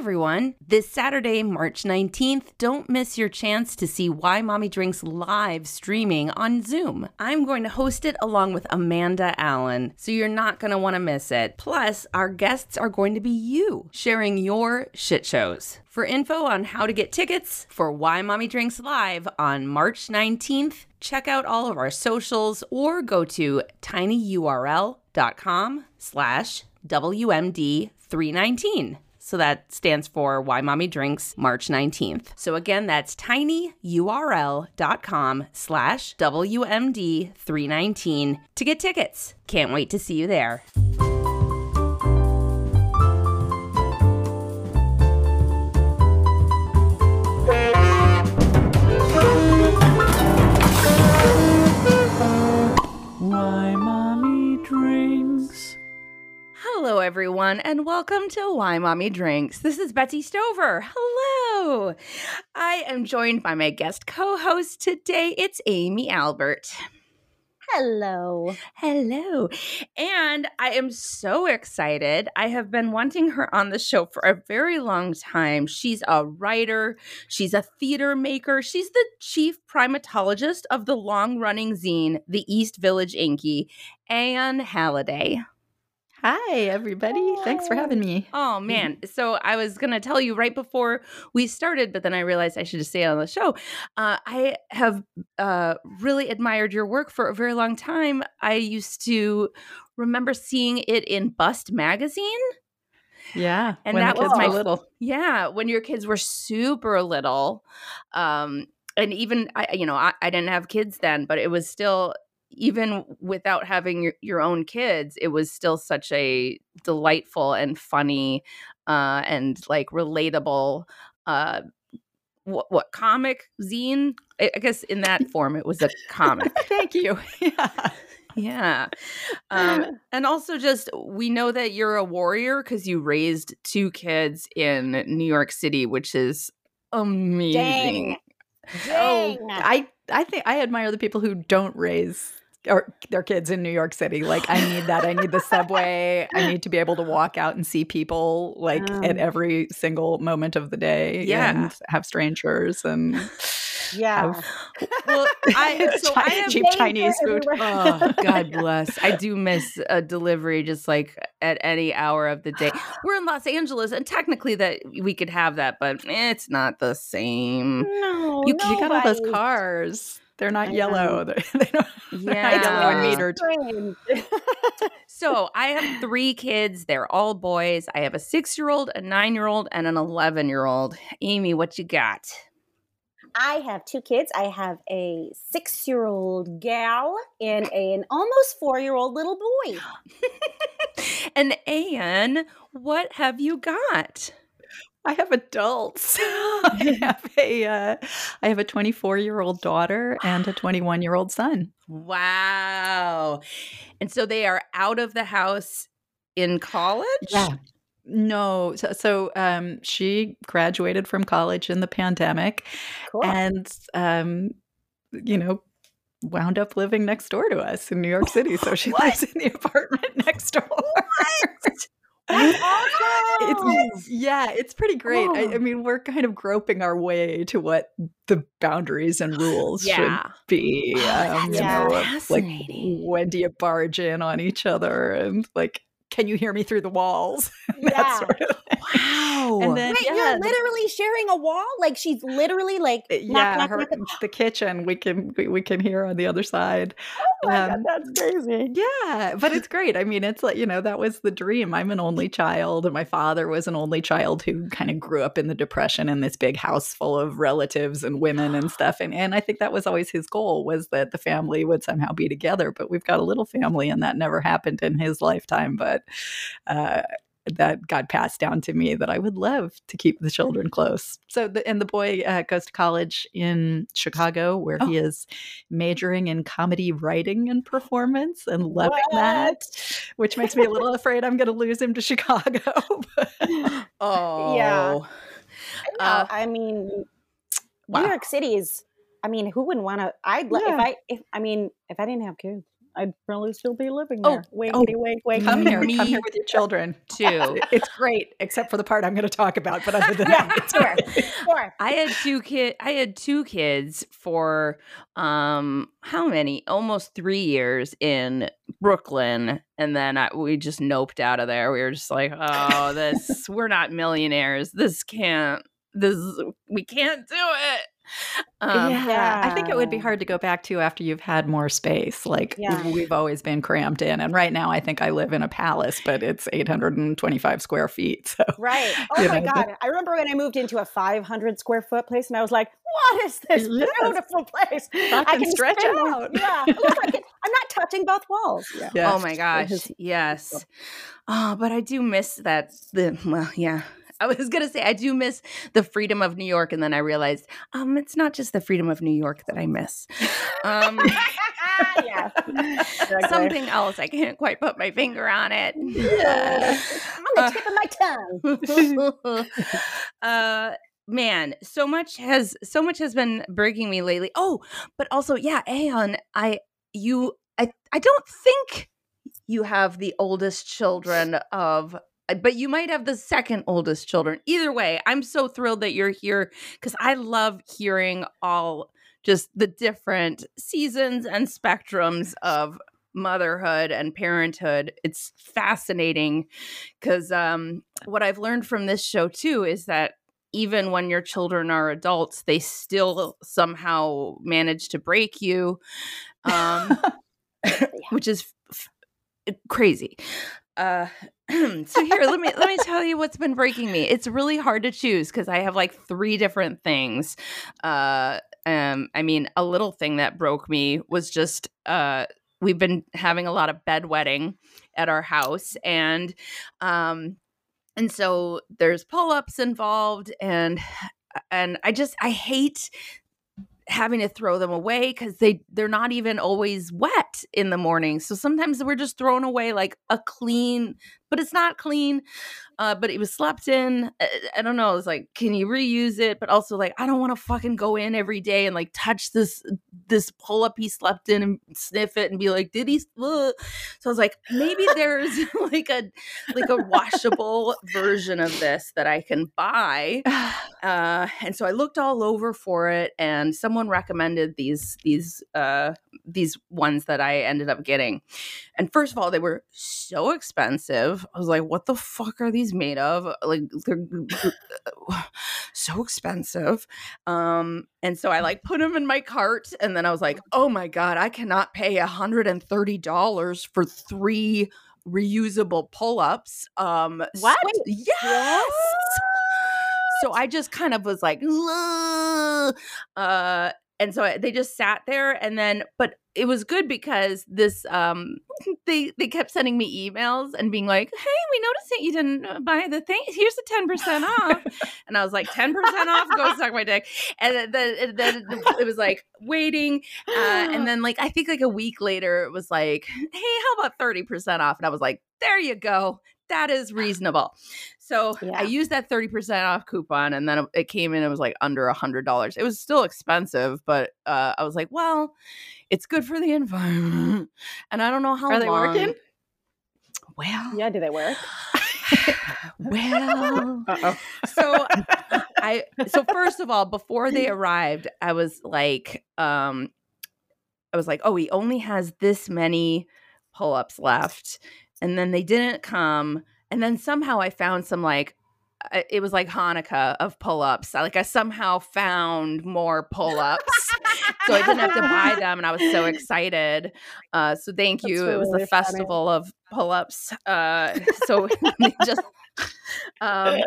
everyone. This Saturday, March 19th, don't miss your chance to see Why Mommy Drinks live streaming on Zoom. I'm going to host it along with Amanda Allen, so you're not going to want to miss it. Plus, our guests are going to be you, sharing your shit shows. For info on how to get tickets for Why Mommy Drinks Live on March 19th, check out all of our socials or go to tinyurl.com slash WMD319. So that stands for Why Mommy Drinks March 19th. So again, that's tinyurl.com slash WMD319 to get tickets. Can't wait to see you there. Hello, everyone, and welcome to Why Mommy Drinks. This is Betsy Stover. Hello. I am joined by my guest co host today. It's Amy Albert. Hello. Hello. And I am so excited. I have been wanting her on the show for a very long time. She's a writer, she's a theater maker, she's the chief primatologist of the long running zine, The East Village Inky, Ayun Halliday. Hi, everybody. Thanks for having me. Oh man. So I was gonna tell you right before we started, but then I realized I should just say it on the show. Uh, I have uh, really admired your work for a very long time. I used to remember seeing it in Bust magazine. Yeah, And that was my little. Yeah, when your kids were super little. Um, and even I, you know, I, I didn't have kids then, but it was still even without having your, your own kids, it was still such a delightful and funny uh, and like relatable uh, what, what comic zine? I, I guess in that form, it was a comic. Thank you. Yeah. Yeah. Um, and also, just we know that you're a warrior because you raised two kids in New York City, which is amazing. Oh, Dang. I I think I admire the people who don't raise or their kids in New York City. Like I need that. I need the subway. I need to be able to walk out and see people like at Um. every single moment of the day. Yeah. and have strangers and yeah. have Well, I so I have cheap Chinese food. Oh, God bless. I do miss a delivery just like at any hour of the day. We're in Los Angeles, and technically that we could have that, but it's not the same. No, You, you got all those cars. They're not I yellow. They're, they don't. Yeah. It's one meter. Strange. So I have three kids. They're all boys. I have a six year old, a nine year old, and an 11 year old. Amy, what you got? I have two kids. I have a six-year-old gal and an almost four-year-old little boy. and Ayun, what have you got? I have adults. I have a uh, I have a 24 year old daughter and a 21 year old son. Wow. And so they are out of the house in college? Yeah. No, so, so um, she graduated from college in the pandemic, Cool. and um, you know, wound up living next door to us in New York City. So she lives in the apartment next door. It's yeah, it's pretty great. I, I Oh. mean, we're kind of groping our way to what the boundaries and rules Yeah. should be. Oh, um, you know, like when do you barge in on each other and like, can you hear me through the walls? that Yeah. sort of. Wow. And then Wait, yeah, you're literally sharing a wall? Like she's literally like Uh, knock, yeah, knock, her, knock, knock. the kitchen we can we, we can hear on the other side. Oh my God, Um, that's crazy. Yeah, but it's great. I mean, it's like, you know, that was the dream. I'm an only child, and my father was an only child who kind of grew up in the Depression in this big house full of relatives and women and stuff. And, and I think that was always his goal was that the family would somehow be together. But we've got a little family, and that never happened in his lifetime. But uh, that got passed down to me that I would love to keep the children close. So, the, and the boy uh, goes to college in Chicago where he is majoring in comedy writing and performance and loving that, which makes me a little afraid I'm going to lose him to Chicago. oh. yeah. Uh, I mean, wow. New York City is. I mean, who wouldn't want to? I'd. Yeah. If I. If I mean, if I didn't have kids, I'd probably still be living there. Oh, there. Wait, oh, wait, wait. Come here, Me come here with your children. too. It's great, except for the part I'm going to talk about. But other than Yeah, that, it's sure, sure. I had two kid I had two kids for um how many? Almost 3 years in Brooklyn and then I, we just noped out of there. We were just like, "Oh, this we're not millionaires. This can't this we can't do it." Um yeah, I think it would be hard to go back to after you've had more space. Like Yeah. we've always been cramped in, and right now I think I live in a palace, but it's 825 square feet. So Right. Oh my know, God. I remember when I moved into a 500 square foot place and I was like, what is this Yes. beautiful place? I can stretch spend my- out. Yeah. It looks like I'm not touching both walls. Yeah. yeah. Oh my gosh. Yes. Oh, but I do miss that the well, yeah. I was gonna say I do miss the freedom of New York, and then I realized um it's not just the freedom of New York that I miss. Um yeah. Exactly. something else. I can't quite put my finger on it. On the tip of my tongue. uh man so much has so much has been breaking me lately oh but also yeah Ayun i you i i don't think you have the oldest children of uh, but you might have the second oldest children. Either way i'm so thrilled that you're here because i love hearing all just the different seasons and spectrums of motherhood and parenthood. It's fascinating because um what i've learned from this show too is that even when your children are adults they still somehow manage to break you um which is f- crazy. Uh so here let me let me tell you what's been breaking me. It's really hard to choose because i have like three different things. Uh um i mean a little thing that broke me was just uh we've been having a lot of bedwetting at our house and um and so there's pull-ups involved and and i just i hate having to throw them away because they they're not even always wet in the morning. So sometimes we're just throwing away like a clean but it's not clean uh but it was slept in I, I don't know it's like can you reuse it but also like i don't want to fucking go in every day and like touch this this pull-up he slept in and sniff it and be like did he Ugh. so i was like maybe there's like a like a washable version of this that i can buy uh, and so I looked all over for it, and someone recommended these these uh, these ones that I ended up getting. And first of all, they were so expensive. I was like, "What the fuck are these made of? Like they're so expensive." Um, and so I like put them in my cart, and then I was like, "Oh my god, I cannot pay a hundred and thirty dollars for three reusable pull-ups um What? so- yes so I just kind of was like, "Ugh." uh, and so they just sat there, and then, but it was good because this, um, they they kept sending me emails and being like, "Hey, we noticed that you didn't uh, buy the thing. Here's the ten percent off," and I was like, 10 percent off, go suck my dick." And then, then, it was like waiting, uh, and then like I think like a week later, it was like, "Hey, how about thirty percent off?" And I was like, "There you go." That is reasonable. So Yeah. I used that 30% off coupon and then it- came in, it was like under a hundred dollars. It was still expensive, but uh, I was like, well, it's good for the environment. And I don't know how Are they long- working? Well, Yeah, do they work? well. Uh-oh. So I so first of all, before they arrived, I was like, um, I was like, oh, he only has this many pull-ups left. And then they didn't come. And then somehow I found some like uh, it was like Hanukkah of pull-ups. Like I somehow found more pull-ups. so I didn't have to buy them and I was so excited. Uh so thank you. it was really the funny. festival of pull-ups. Uh so just um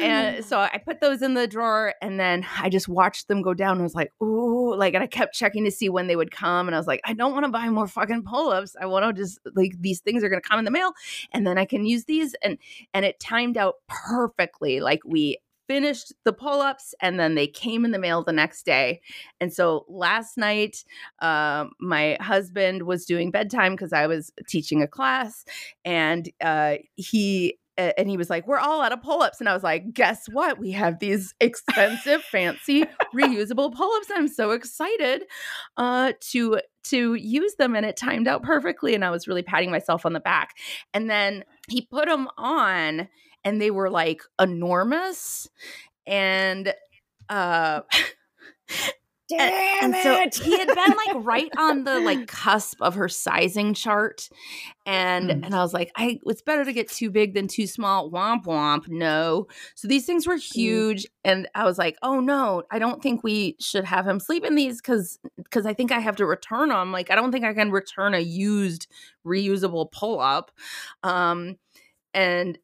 and so I put those in the drawer and then I just watched them go down. I was like, ooh, like, and I kept checking to see when they would come. And I was like, I don't want to buy more fucking pull-ups. I want to just like these things are gonna come in the mail and then I can use these. And and it timed out perfectly. Like we finished the pull-ups and then they came in the mail the next day. And so last night, um, my husband was doing bedtime because I was teaching a class and uh he and he was like, "We're all out of pull-ups," and I was like, "Guess what? We have these expensive, fancy, reusable pull-ups. I'm so excited uh, to to use them, and it timed out perfectly." And I was really patting myself on the back. And then he put them on, and they were like enormous, and uh, Damn and, so he had been like right on the like cusp of her sizing chart and Mm. and i was like i it's better to get too big than too small. Womp womp no. So these things were huge and i was like oh no i don't think we should have him sleep in these because because i think i have to return them like i don't think i can return a used reusable pull-up. Um and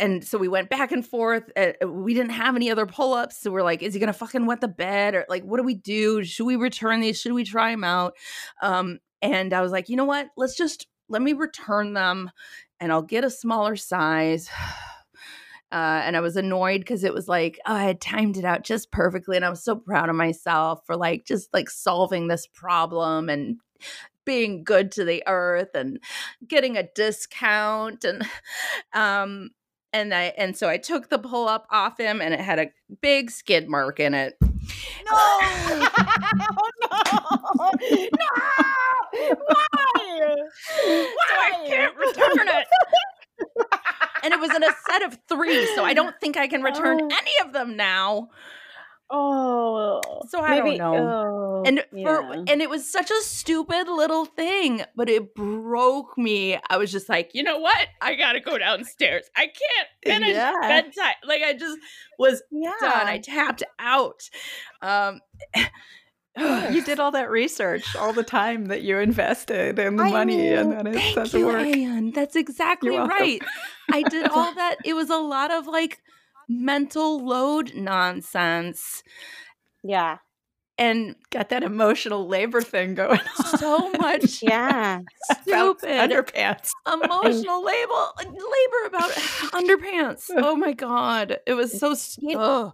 and so we went back and forth. Uh, we didn't have any other pull ups. So we're like, is he going to fucking wet the bed? Or like, what do we do? Should we return these? Should we try them out? Um, and I was like, you know what? Let's just let me return them and I'll get a smaller size. Uh, and I was annoyed because it was like, oh, I had timed it out just perfectly. And I was so proud of myself for like just like solving this problem and being good to the earth and getting a discount. And um, and I and so I took the pull up off him and it had a big skid mark in it. No! oh, no! No! Why? So I can't return it. and it was in a set of three, so I don't think I can return Oh. any of them now. Oh. So I don't know. oh, And for yeah. and it was such a stupid little thing, but it broke me. I was just like, you know what? I gotta go downstairs. I can't finish Yeah. bedtime. Like I just was yeah. done. I tapped out. Um You did all that research, all the time that you invested and the I money, and mean, then it Thank doesn't you, work. Ayun. That's exactly right. I did all that. It was a lot of like mental load nonsense yeah. and Got that emotional labor thing going on. so much Yeah. Stupid underpants. emotional label labor about underpants. Oh my god, it was so. St-.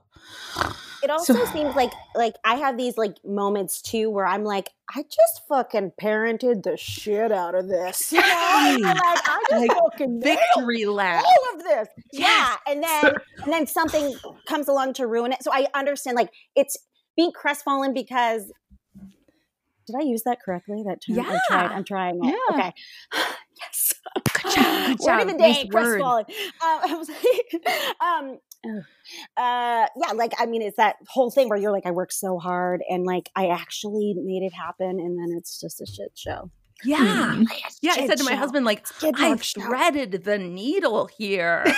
It also So- seems like like I have these like moments too where I'm like, I just fucking parented the shit out of this. You know? Like, I just Like, fucking Victory lap. all of this. Yeah. And then and then something comes along to ruin it. So I understand like it's being crestfallen because did I use that correctly? That term? I tried. Yeah. I'm trying it. Yeah. Okay. yes. Good job. Good Word of job. the day, crestfallen. Um, I was like, um, uh, yeah, like I mean, it's that whole thing where you're like, I worked so hard and like I actually made it happen, and then it's just a shit show. Yeah. Mhm. Yeah, I said to my show. husband, like, I dog show. threaded the needle here.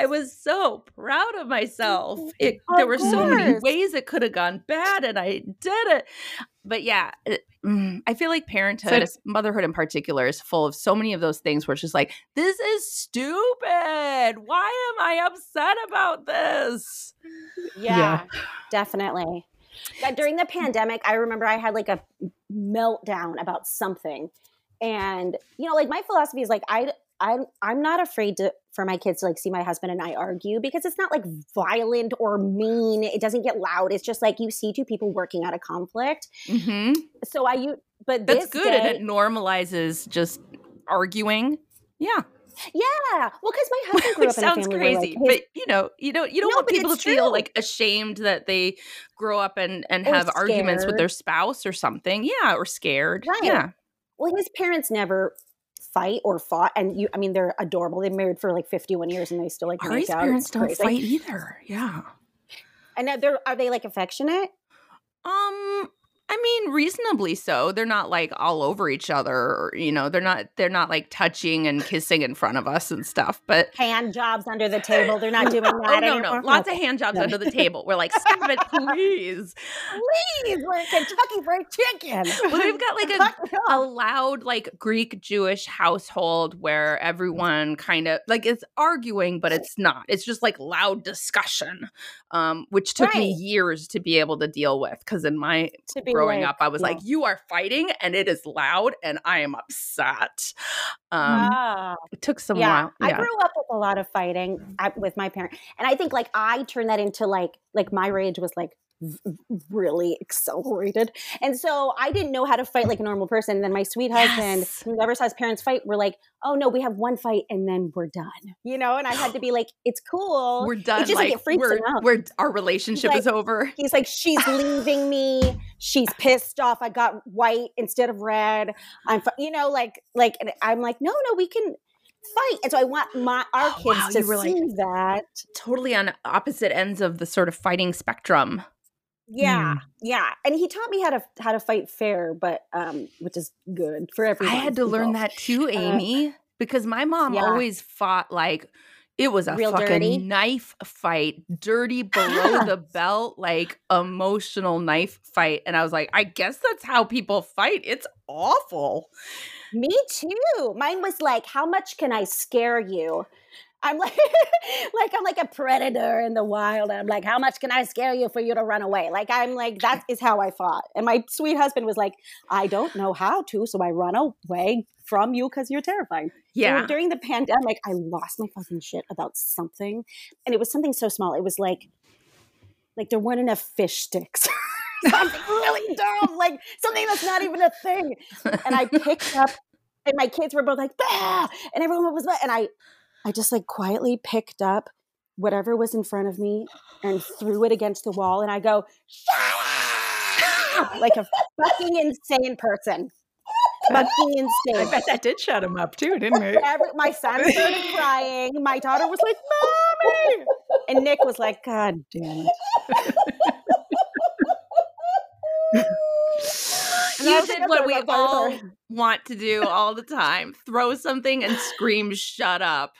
I was so proud of myself. Mm-hmm. It, there Of were so many ways it could have gone bad, and I did it. But yeah, it- mm, I feel like parenthood, So- motherhood in particular, is full of so many of those things where it's just like, this is stupid. Why am I upset about this? Yeah, Yeah. definitely. Yeah, during the mm. pandemic, I remember I had like a meltdown about something, and you know, like my philosophy is like I. I, I'm not afraid to for my kids to like see my husband and I argue because it's not like violent or mean. It doesn't get loud. It's just like you see two people working out a conflict. hmm So I you but That's good, day, and it normalizes just arguing. Yeah. yeah. Well, because my husband grew which up in a sounds family where, crazy, like, his- but you know, you don't you don't No, want people to it's feel like ashamed that they grow up and and Or have arguments with their spouse or something. Yeah, or scared. Right. Yeah. well, his parents never fight or fought, and you. I mean, they're adorable. They've married for like 51 years, and they still like Ari's out. parents It's don't crazy. fight either. Yeah. And now they're are they like affectionate? Um I mean reasonably so. They're not like all over each other or you know, they're not they're not like touching and kissing in front of us and stuff, but Hand jobs under the table. They're not doing that Oh no, anymore. no. Lots of hand jobs No. under the table. We're like, stop it, please. Please, we're in Kentucky Fried Chicken. Well, we've got like a a loud like Greek Jewish household where everyone kind of like is arguing, but it's not. It's just like loud discussion, um, which took me years to be able to deal with. Because in my to be growing like, up, I was yeah. like, "You are fighting, and it is loud, and I am upset." Um, Ah. it took some yeah, while. I grew up with a lot of fighting at- with my parents, and I think like I turned that into like like my rage was like really accelerated. And so I didn't know how to fight like a normal person. And then my sweet husband, Yes. who never saw his parents fight, were like, oh no, we have one fight and then we're done. You know, and I had to be like, it's cool. We're done. It's just like, like it freaks we're, him out. we're our relationship Like- is over. He's like, she's leaving me. She's pissed off. I got white instead of red. I'm, you know, like, like, and I'm like, no, no, we can fight. And so I want my our Oh, kids wow, to were like- see that. Totally on opposite ends of the sort of fighting spectrum. Yeah, Mm. yeah. And he taught me how to how to fight fair, but um, which is good for everyone. I had to learn that too, Uh, Amy, because my mom yeah. always fought like it was a Real fucking dirty? knife fight, dirty below the belt, like emotional knife fight. And I was like, I guess that's how people fight. It's awful. Me too. Mine was like, how much can I scare you? I'm like, like I'm like a predator in the wild. I'm like, how much can I scare you for you to run away? Like I'm like, that is how I fought. And my sweet husband was like, I don't know how to, so I run away from you because you're terrifying. Yeah. during the pandemic, I lost my fucking shit about something, and it was something so small. It was like, like there weren't enough fish sticks. something really dumb, like something that's not even a thing. And I picked up, and my kids were both like, bah! and everyone was, and I, I just like quietly picked up whatever was in front of me and threw it against the wall, and I go, shut up, like a fucking insane person, fucking insane. I insane. bet that did shut him up too, didn't it? Every, my son started crying. My daughter was like, "Mommy," and Nick was like, "God damn it!" And You did what we all want to do all the time throw something and scream, shut up.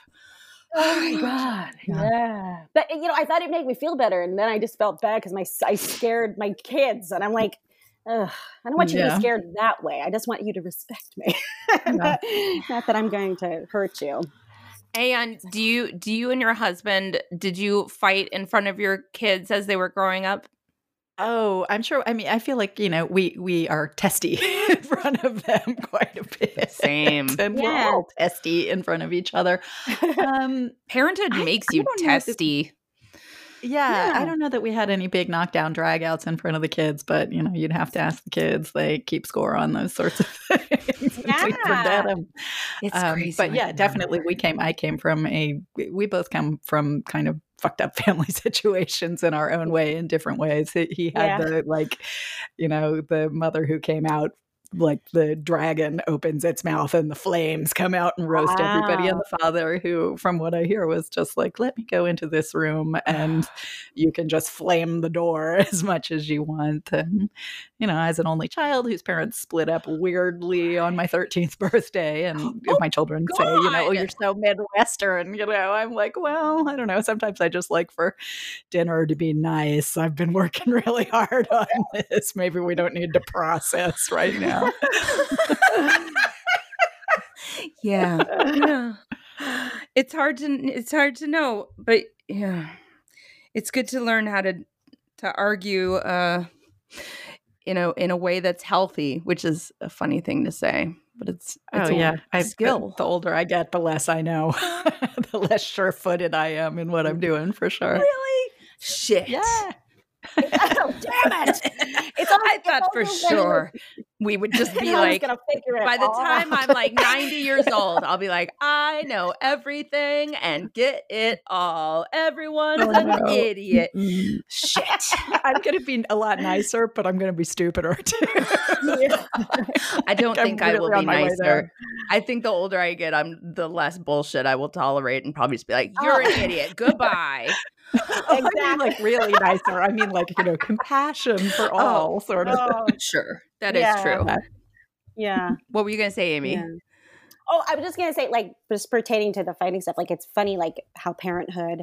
Oh my god! Yeah, but you know, I thought it'd make me feel better, and then I just felt bad because my I scared my kids, and I'm like, Ugh, I don't want you to be scared that way. I just want you to respect me. Yeah. Not that I'm going to hurt you. And do you do you and your husband did you fight in front of your kids as they were growing up? Oh, I'm sure. I mean, I feel like you know we we are testy in front of them quite a bit. Same. and we're Yeah. all testy in front of each other. Um, Parenthood I- makes I you don't know testy. yeah, I don't know that we had any big knockdown dragouts in front of the kids, but you know, you'd have to ask the kids. They keep score on those sorts of things. and we Yeah. forget 'em. It's Um, crazy. but yeah, definitely we came I came from a we- we both come from kind of fucked up family situations in our own way in different ways. He, he had Yeah. the like you know, the mother who came out like the dragon opens its mouth and the flames come out and roast everybody. And the father who from what i hear was just like let me go into this room and you can just flame the door as much as you want. And you know as an only child whose parents split up weirdly on my 13th birthday and if my children say you know oh you're so midwestern you know i'm like well i don't know. Sometimes i just like for dinner to be nice. I've been working really hard on this. Maybe we don't need to process right now yeah. Yeah it's hard to it's hard to know but yeah it's good to learn how to to argue uh you know in a way that's healthy which is a funny thing to say but it's it's oh a yeah. I, skill. the older i get the less i know the less sure-footed i am in what i'm doing for sure. Really? Shit. Yeah oh, damn it! It's i thought for sure we would just be like gonna figure it by the time out. I'm like 90 years old, I'll be like, I know everything and get it all. Everyone's Oh, an idiot. Shit. i'm gonna be a lot nicer but i'm gonna be stupider too Yeah. I don't I'm think I will be on my way there. nicer. I think the older I get, I'm the less bullshit I will tolerate and probably just be like, you're an idiot. Goodbye. I mean, like really nicer. I mean, like you know, compassion for oh, all, sort of. Oh, Sure. that is Yeah. true. yeah. What were you going to say, Amy? Yeah. Oh, I was just gonna say, like, just pertaining to the fighting stuff, like, it's funny, like, how parenthood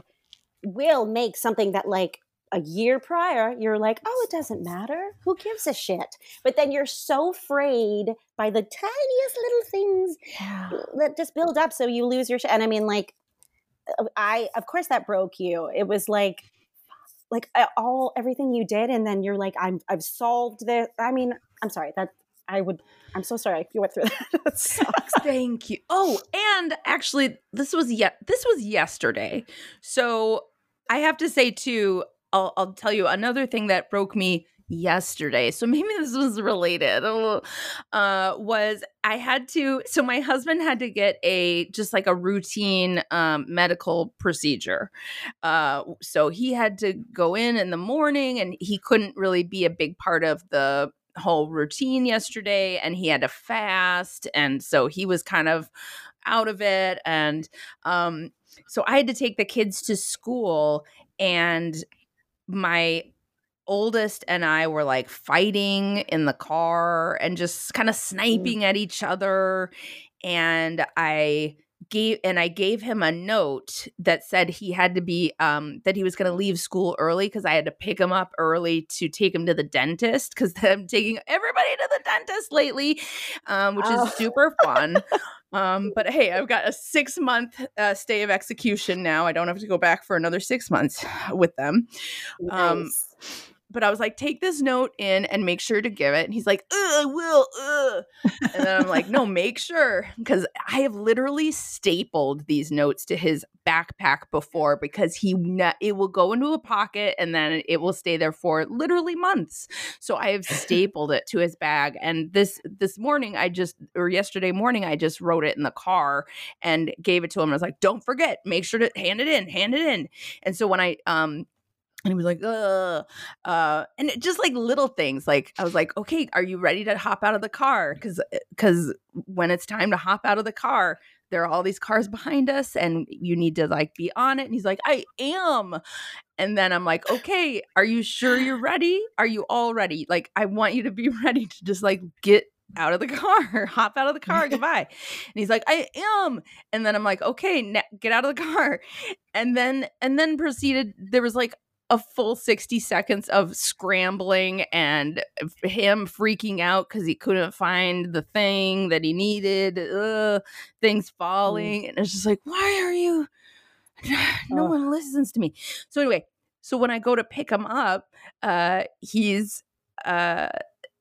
will make something that, like, a year prior, you're like, oh, it doesn't matter. Who gives a shit? But then you're so afraid by the tiniest little things that just build up, so you lose your shit. And I mean, like, I, of course, that broke you. It was like, like uh, all everything you did, and then you're like, I'm, I've solved this. I mean, I'm sorry that I would. I'm so sorry you went through that. That. Thank you. Oh, and actually, this was yet this was yesterday. So I have to say too, I'll, I'll tell you another thing that broke me yesterday so maybe this was related uh was i had to so my husband had to get a just like a routine um medical procedure uh so he had to go in in the morning and he couldn't really be a big part of the whole routine yesterday and he had to fast and so he was kind of out of it and um so i had to take the kids to school and my oldest and I were like fighting in the car and just kind of mm. sniping at each other. And I gave and I gave him a note that said he had to be um that he was going to leave school early because I had to pick him up early to take him to the dentist because I'm taking everybody to the dentist lately, um, which oh. is super fun. um, but hey, I've got a six month uh, stay of execution now. I don't have to go back for another six months with them. Um, nice. Um, but I was like, take this note in and make sure to give it. And he's like, I will. Ugh. And then I'm like, no, make sure. Because I have literally stapled these notes to his backpack before because he ne- it will go into a pocket and then it will stay there for literally months. So I have stapled it to his bag. And this this morning I just or yesterday morning I just wrote it in the car and gave it to him. I was like, don't forget, make sure to hand it in, hand it in. And so when I um and he was like, Ugh. uh, and it, just like little things. Like I was like, okay, are you ready to hop out of the car? Because because eh, when it's time to hop out of the car, there are all these cars behind us, and you need to like be on it. And he's like, I am. And then I'm like, okay, are you sure you're ready? Are you all ready? Like I want you to be ready to just like get out of the car, hop out of the car, goodbye. and he's like, I am. And then I'm like, okay, get out of the car. And then, and then proceeded, there was like a full 60 seconds of scrambling and him freaking out because he couldn't find the thing that he needed, uh, things mm. falling. And it's just like, why are you? no one listens to me. So, anyway, so when I go to pick him up, uh, he's, uh,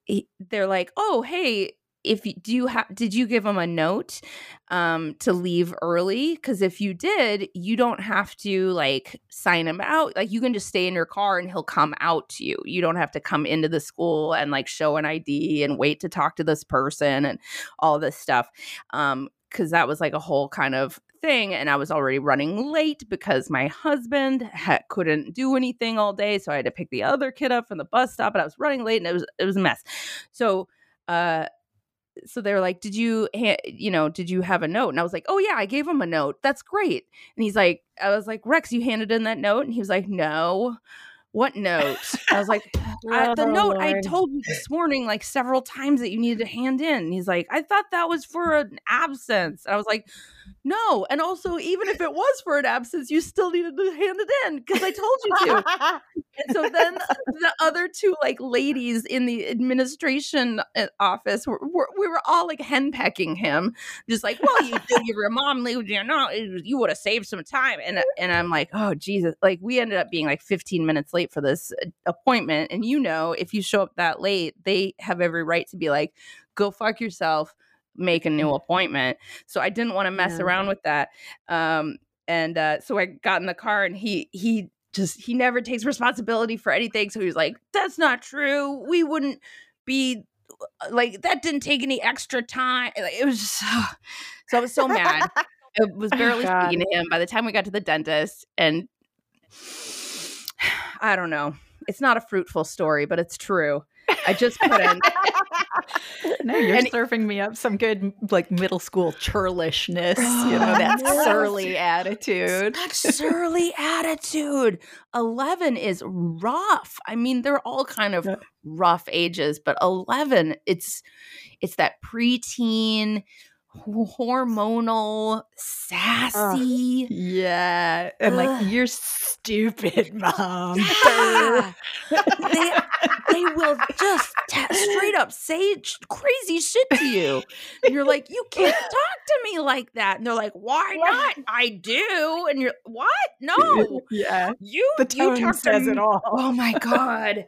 he, they're like, oh, hey, if you do you have did you give him a note um to leave early? Because if you did you don't have to like sign him out. Like you can just stay in your car and he'll come out to you. You don't have to come into the school and like show an id and wait to talk to this person and all this stuff um because that was like a whole kind of thing and i was already running late because my husband ha- couldn't do anything all day so i had to pick the other kid up from the bus stop and i was running late and it was it was a mess. So uh so they're like, "Did you, ha- you know, did you have a note?" And I was like, "Oh yeah, I gave him a note. That's great." And he's like, "I was like, Rex, you handed in that note?" And he was like, "No." What note? I was like, I, the oh, note Lord. I told you this morning, like several times that you needed to hand in. And he's like, I thought that was for an absence. And I was like, no. And also, even if it was for an absence, you still needed to hand it in because I told you to. and so then the other two like ladies in the administration uh, office were, were we were all like henpecking him, just like, well, you did give your mom leave, you know, you would have saved some time. And and I'm like, oh Jesus, like we ended up being like 15 minutes late for this uh, appointment, and you know, if you show up that late, they have every right to be like, go fuck yourself make a new appointment. So I didn't want to mess yeah. around with that. Um, and uh, so I got in the car and he he just he never takes responsibility for anything. So he was like, "That's not true. We wouldn't be uh, like that. Didn't take any extra time. It was just so, so I was so mad. I was barely oh, speaking to him by the time we got to the dentist, and I don't know. It's not a fruitful story, but it's true. I just couldn't. no, you're and serving me up some good like middle school churlishness, you know, that surly attitude. That surly attitude. 11 is rough. I mean, they're all kind of rough ages, but 11 it's it's that preteen hormonal, sassy. Uh, yeah. And like, you're stupid, mom. Yeah. they, they will just t- straight up say crazy shit to you. And you're like, you can't talk to me like that. And they're like, why not? I do. And you're, what? No. Yeah. You, the tone you says it all. Oh my God.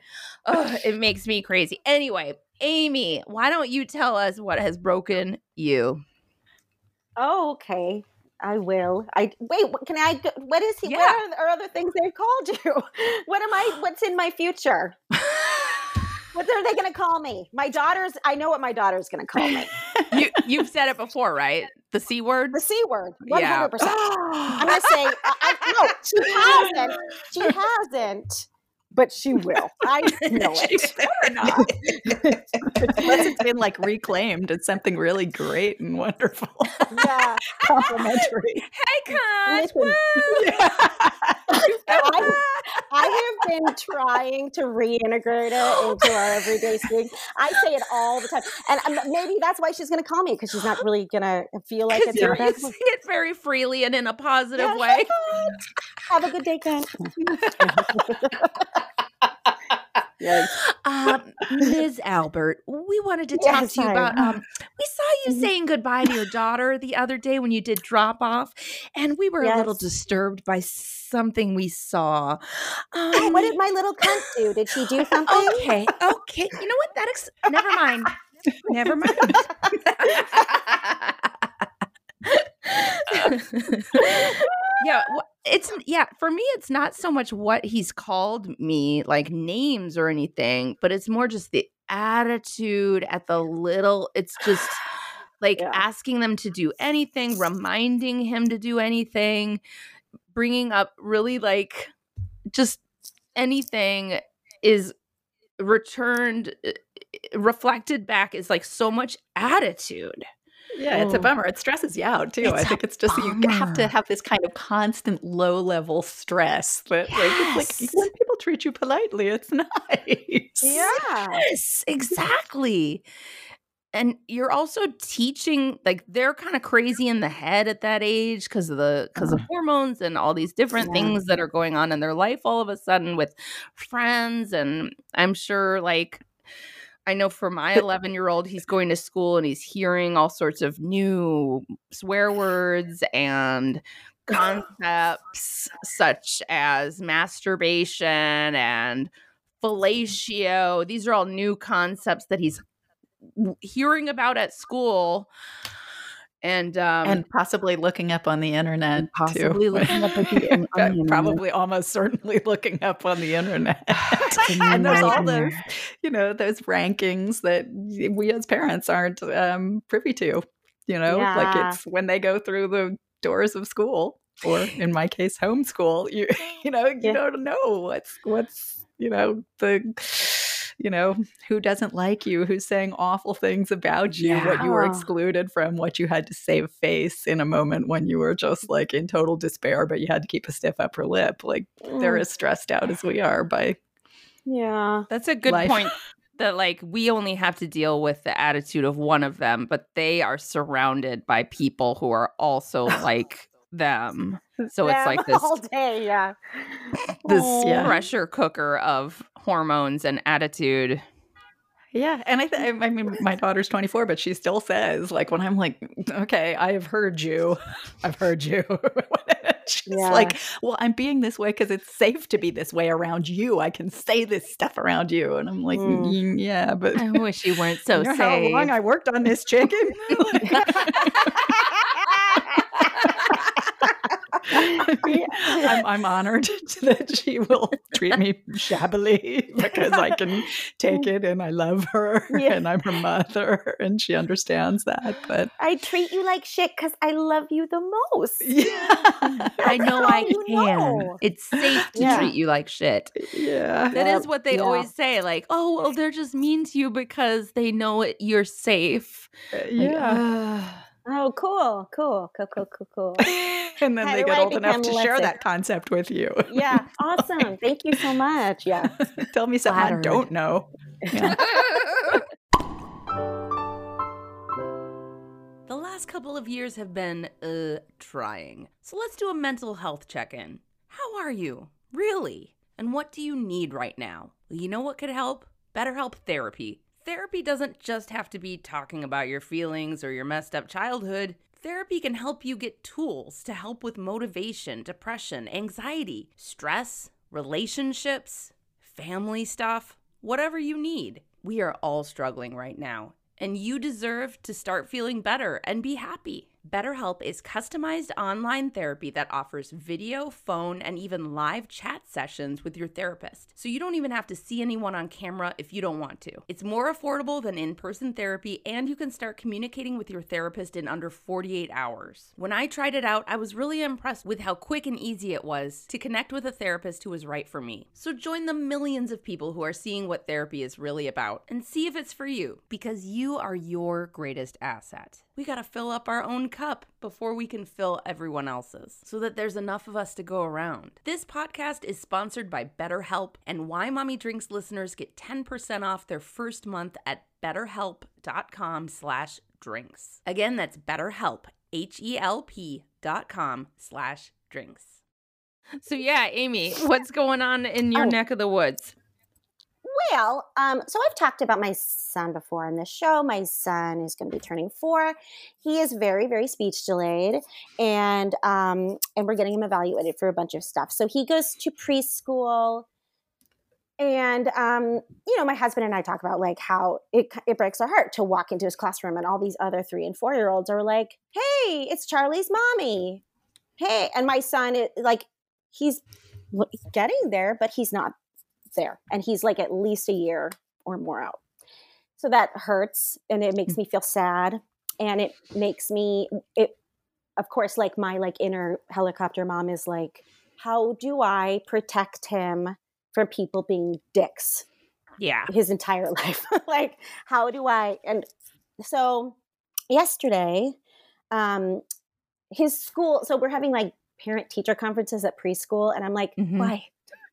It makes me crazy. Anyway, Amy, why don't you tell us what has broken you? Oh, okay. I will. I wait. Can I? What is he? Yeah. What are, are other things they've called you? What am I? What's in my future? What are they going to call me? My daughter's. I know what my daughter's going to call me. you you've said it before, right? The c word. The c word. Yeah. hundred percent. I'm going to say. I, I, no, she hasn't. She hasn't. But she will. I know it. Unless it's been like reclaimed as something really great and wonderful. Yeah. Complimentary. Hey. Listen, I, I have been trying to reintegrate it into our everyday speak. I say it all the time, and um, maybe that's why she's going to call me because she's not really going to feel like it's you're using it very freely and in a positive Yeah, way. Have a good day, Ken. Yikes. Um, Ms. Albert, we wanted to talk Yes, to you hi. about. Um, we saw you Mhm. saying goodbye to your daughter the other day when you did drop off, and we were a little disturbed by something we saw. Um, Oh, what did my little cunt do? Did she do something? Okay, okay. You know what? That ex- never mind. Never mind. yeah, wh- it's yeah. For me, it's not so much what he's called me, like names or anything, but it's more just the attitude at the little. It's just like Yeah. asking them to do anything, reminding him to do anything, bringing up really like just anything is returned uh, reflected back is like so much attitude Yeah, it's a Oh. bummer. It stresses you out too. I It's a think it's just you have to have this kind of constant low level stress. But like, it's Yes. like when people treat you politely, it's nice. Yeah. yes exactly and you're also teaching like they're kind of crazy in the head at that age because of the because of uh-huh. hormones and all these different Yeah. things that are going on in their life all of a sudden with friends and i'm sure like I know for my 11 year old, he's going to school and he's hearing all sorts of new swear words and concepts such as masturbation and fellatio. These are all new concepts that he's hearing about at school. And um and possibly looking up on the internet too. possibly looking up at the, on the internet. probably almost certainly looking up on the internet. And there's all those, you know, those rankings that we as parents aren't um, privy to. You know, like it's when they go through the doors of school, or in my case, homeschool. You, you know, you Yeah. don't know what's what's you know the. You know, who doesn't like you, who's saying awful things about you, what you were excluded from, what you had to save face in a moment when you were just like in total despair, but you had to keep a stiff upper lip. Like they're Mm. as stressed out as we are by Yeah. That's a good life. point. That like we only have to deal with the attitude of one of them, but they are surrounded by people who are also like them. So it's like this all day. Yeah. This- yeah. pressure cooker of hormones and attitude. Yeah, and I, th- I mean, my daughter's 24, but she still says, like, when I'm like, okay, I have heard you, I've heard you. She's Yeah. like, well, I'm being this way because it's safe to be this way around you. I can say this stuff around you, and I'm like, Mm. "Mm, yeah, but I wish you weren't so you know safe. how long I worked on this chicken? I'm, I'm honored that she will treat me shabbily because I can take it and I love her Yeah. and I'm her mother and she understands that. But I treat you like shit because I love you the most. yeah, I know I can. know. It's safe to Yeah. treat you like shit. yeah. That is Yep, what they yeah. always say. Like, oh, well, they're just mean to you because they know it, you're safe. Like, yeah. Oh, cool, cool, cool, cool, cool, cool. and then How they get I old enough to become share less that concept with you. Yeah, awesome. Thank you so much. Yeah. Tell me something I don't know. Yeah. The last couple of years have been uh trying. So let's do a mental health check-in. How are you? Really? And what do you need right now? Well, you know what could help? BetterHelp Therapy. Therapy doesn't just have to be talking about your feelings or your messed up childhood. Therapy can help you get tools to help with motivation, depression, anxiety, stress, relationships, family stuff, whatever you need. We are all struggling right now, and you deserve to start feeling better and be happy. BetterHelp is customized online therapy that offers video, phone, and even live chat sessions with your therapist. So you don't even have to see anyone on camera if you don't want to. It's more affordable than in person therapy, and you can start communicating with your therapist in under 48 hours. When I tried it out, I was really impressed with how quick and easy it was to connect with a therapist who was right for me. So join the millions of people who are seeing what therapy is really about and see if it's for you because you are your greatest asset. We got to fill up our own cup before we can fill everyone else's so that there's enough of us to go around. This podcast is sponsored by BetterHelp, and Why Mommy Drinks listeners get 10% off their first month at betterhelp.com slash drinks. Again, that's betterhelp, H-E-L-P dot com slash drinks. So yeah, Amy, what's going on in your Oh. neck of the woods? Well, um, so I've talked about my son before on this show. My son is going to be turning four. He is very, very speech delayed, and um, and we're getting him evaluated for a bunch of stuff. So he goes to preschool, and um, you know, my husband and I talk about like how it it breaks our heart to walk into his classroom, and all these other three and four year olds are like, "Hey, it's Charlie's mommy." Hey, and my son, is, like, he's getting there, but he's not there and he's like at least a year or more out so that hurts and it makes me feel sad and it makes me it of course like my like inner helicopter mom is like how do i protect him from people being dicks Yeah. his entire life like how do i and so yesterday um his school so we're having like parent teacher conferences at preschool and i'm like Mhm. why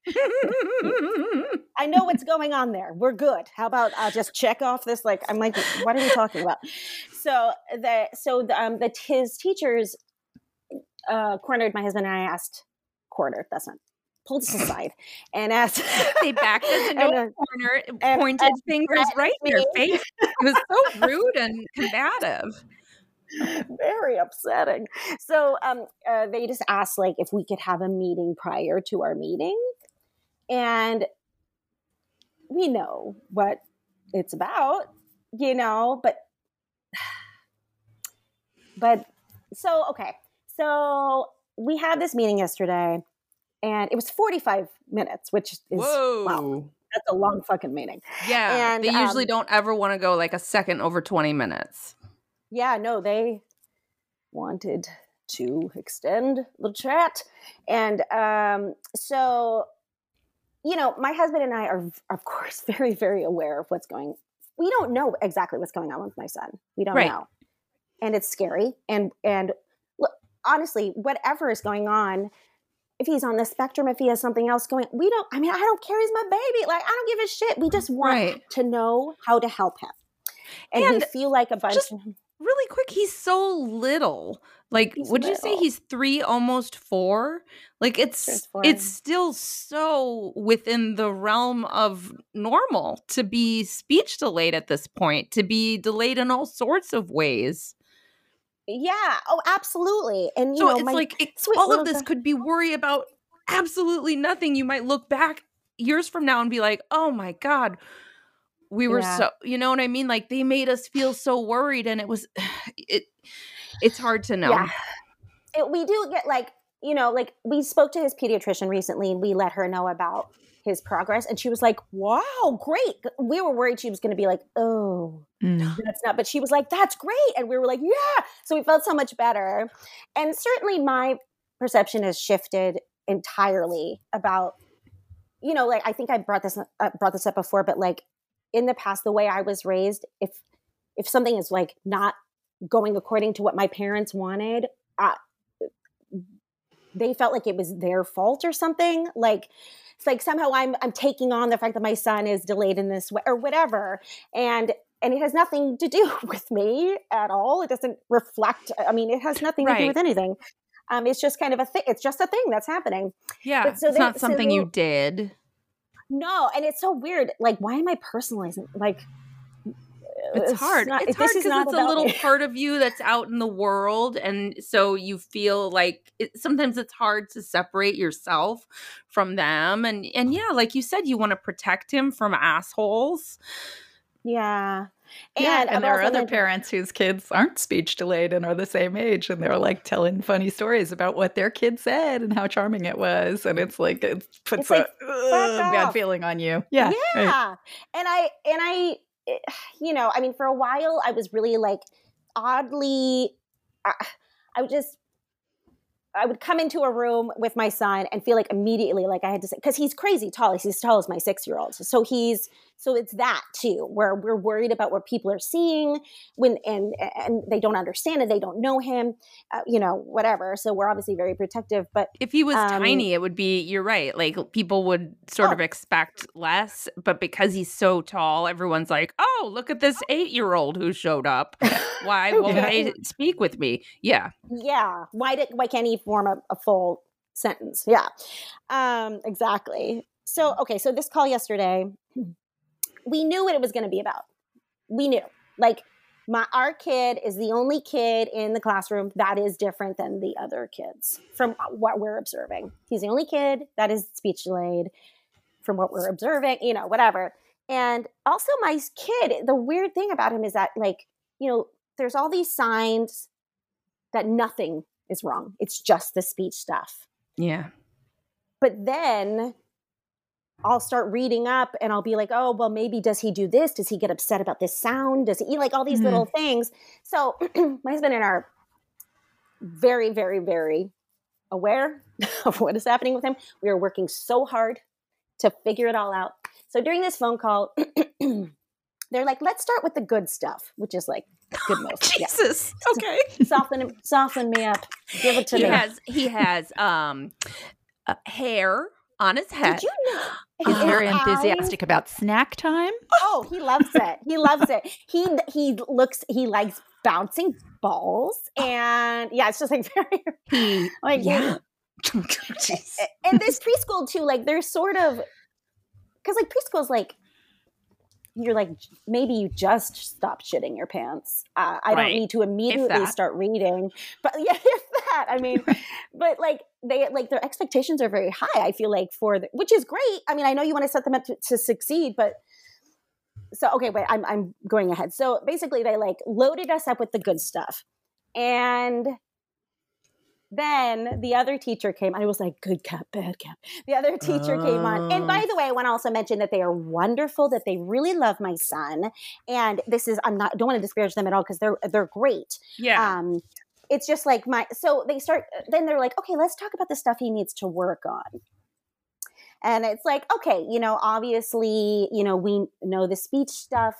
I know what's going on there. We're good. How about I'll just check off this? Like I'm like, what are we talking about? So the so the, um the his teachers uh cornered my husband and I asked quartered. That's not pulled us aside and asked. they backed us into a uh, corner, and- pointed and fingers right in your face. It was so rude and combative. very upsetting. So um, uh, they just asked like if we could have a meeting prior to our meeting, and we know what it's about, you know. But but so okay, so we had this meeting yesterday, and it was forty five minutes, which is wow, that's a long fucking meeting. Yeah. And, they usually um, don't ever want to go like a second over 20 minutes. yeah, no, they wanted to extend the chat. And um, so, you know, my husband and I are, of course, very, very aware of what's going We don't know exactly what's going on with my son. We don't Right. know. And it's scary. And, and look, honestly, whatever is going on, if he's on the spectrum, if he has something else going, we don't, I mean, I don't care. He's my baby. Like, I don't give a shit. We just want Right. to know how to help him. And, we feel like a bunch just Really quick, he's so little. Like, He's would you say he's three, almost four? Like, it's it's still so within the realm of normal to be speech delayed at this point, to be delayed in all sorts of ways. Yeah. Oh, absolutely. And you so know, it's like it, all of this could be worry about absolutely nothing. You might look back years from now and be like, "Oh my god, we were Yeah. so," you know what I mean? Like they made us feel so worried, and it was it. It's hard to know. Yeah. It- we do get like you know, like we spoke to his pediatrician recently, and we let her know about his progress, and she was like, "Wow, great." We were worried she was going to be like, "Oh, Mm. that's not," but she was like, "That's great," and we were like, "Yeah." So we felt so much better, and certainly my perception has shifted entirely about you know like i think i brought this uh, brought this up before but like in the past the way i was raised if if something is like not going according to what my parents wanted uh, they felt like it was their fault or something. Like it's like somehow i'm i'm taking on the fact that my son is delayed in this way or whatever. And and it has nothing to do with me at all. It doesn't reflect i mean it has nothing to do with anything. Um it's just kind of a thing it's just a thing that's happening. Yeah, But so it's they- not so something you did. no and it's so weird. Like why am i personalizing like It's hard. not- it's hard because it's a little me. part of you that's out in the world, and so you feel like it, sometimes it's hard to separate yourself from them. And and yeah, like you said, you want to protect him from assholes. Yeah. And, yeah, and there are other been... parents whose kids aren't speech delayed and are the same age, and they're like telling funny stories about what their kid said and how charming it was, and it's like it puts it's a like, bad feeling on you. Yeah, yeah. Right. And I and I, you know, I mean, for a while, I was really like oddly, I, I would just I would come into a room with my son and feel like immediately like I had to say because he's crazy tall. He's as tall as my six year old. So he's so it's that too, where we're worried about what people are seeing when and and they don't understand it, they don't know him, uh, you know, whatever. So we're obviously very protective. But if he was um, tiny, it would be. You're right. Like people would sort oh. of expect less, but because he's so tall, everyone's like, "Oh, look at this eight year old who showed up. Why won't yeah. they speak with me?" Yeah, yeah. Why did why can't he form a, a full sentence? Yeah, um, exactly. So okay, so this call yesterday we knew what it was going to be about. We knew. Like my our kid is the only kid in the classroom that is different than the other kids from what we're observing. He's the only kid that is speech delayed from what we're observing, you know, whatever. And also my kid, the weird thing about him is that like, you know, there's all these signs that nothing is wrong. It's just the speech stuff. Yeah. But then I'll start reading up and I'll be like, oh, well, maybe does he do this? Does he get upset about this sound? Does he like all these mm-hmm. little things? So my husband and I are very, very, very aware of what is happening with him. We are working so hard to figure it all out. So during this phone call, they're like, let's start with the good stuff, which is like good most. Jesus. Yeah. Okay. soften soften me up. Give it to he me. Has, he has um uh, hair on his head. Did you know? He's very enthusiastic about snack time. Oh, he loves it. He loves it. He he looks he likes bouncing balls and yeah, it's just like very he, like yeah. and this preschool too, like they're sort of because like preschool's like you're like maybe you just stop shitting your pants. Uh, I right. don't need to immediately start reading, but yeah, if that. I mean, but like they like their expectations are very high. I feel like for the, which is great. I mean, I know you want to set them up to, to succeed, but so okay, wait, I'm I'm going ahead. So basically, they like loaded us up with the good stuff, and then the other teacher came. I was like, good cap, bad cap. The other teacher came on. And by oh. the way, I want to also mention that they are wonderful, that they really love my son. And this is, I'm not, don't want to disparage them at all because they're, they're great. Yeah. Um, it's just like my, so they start, then they're like, okay, let's talk about the stuff he needs to work on. And it's like, okay, you know, obviously, you know, we know the speech stuff.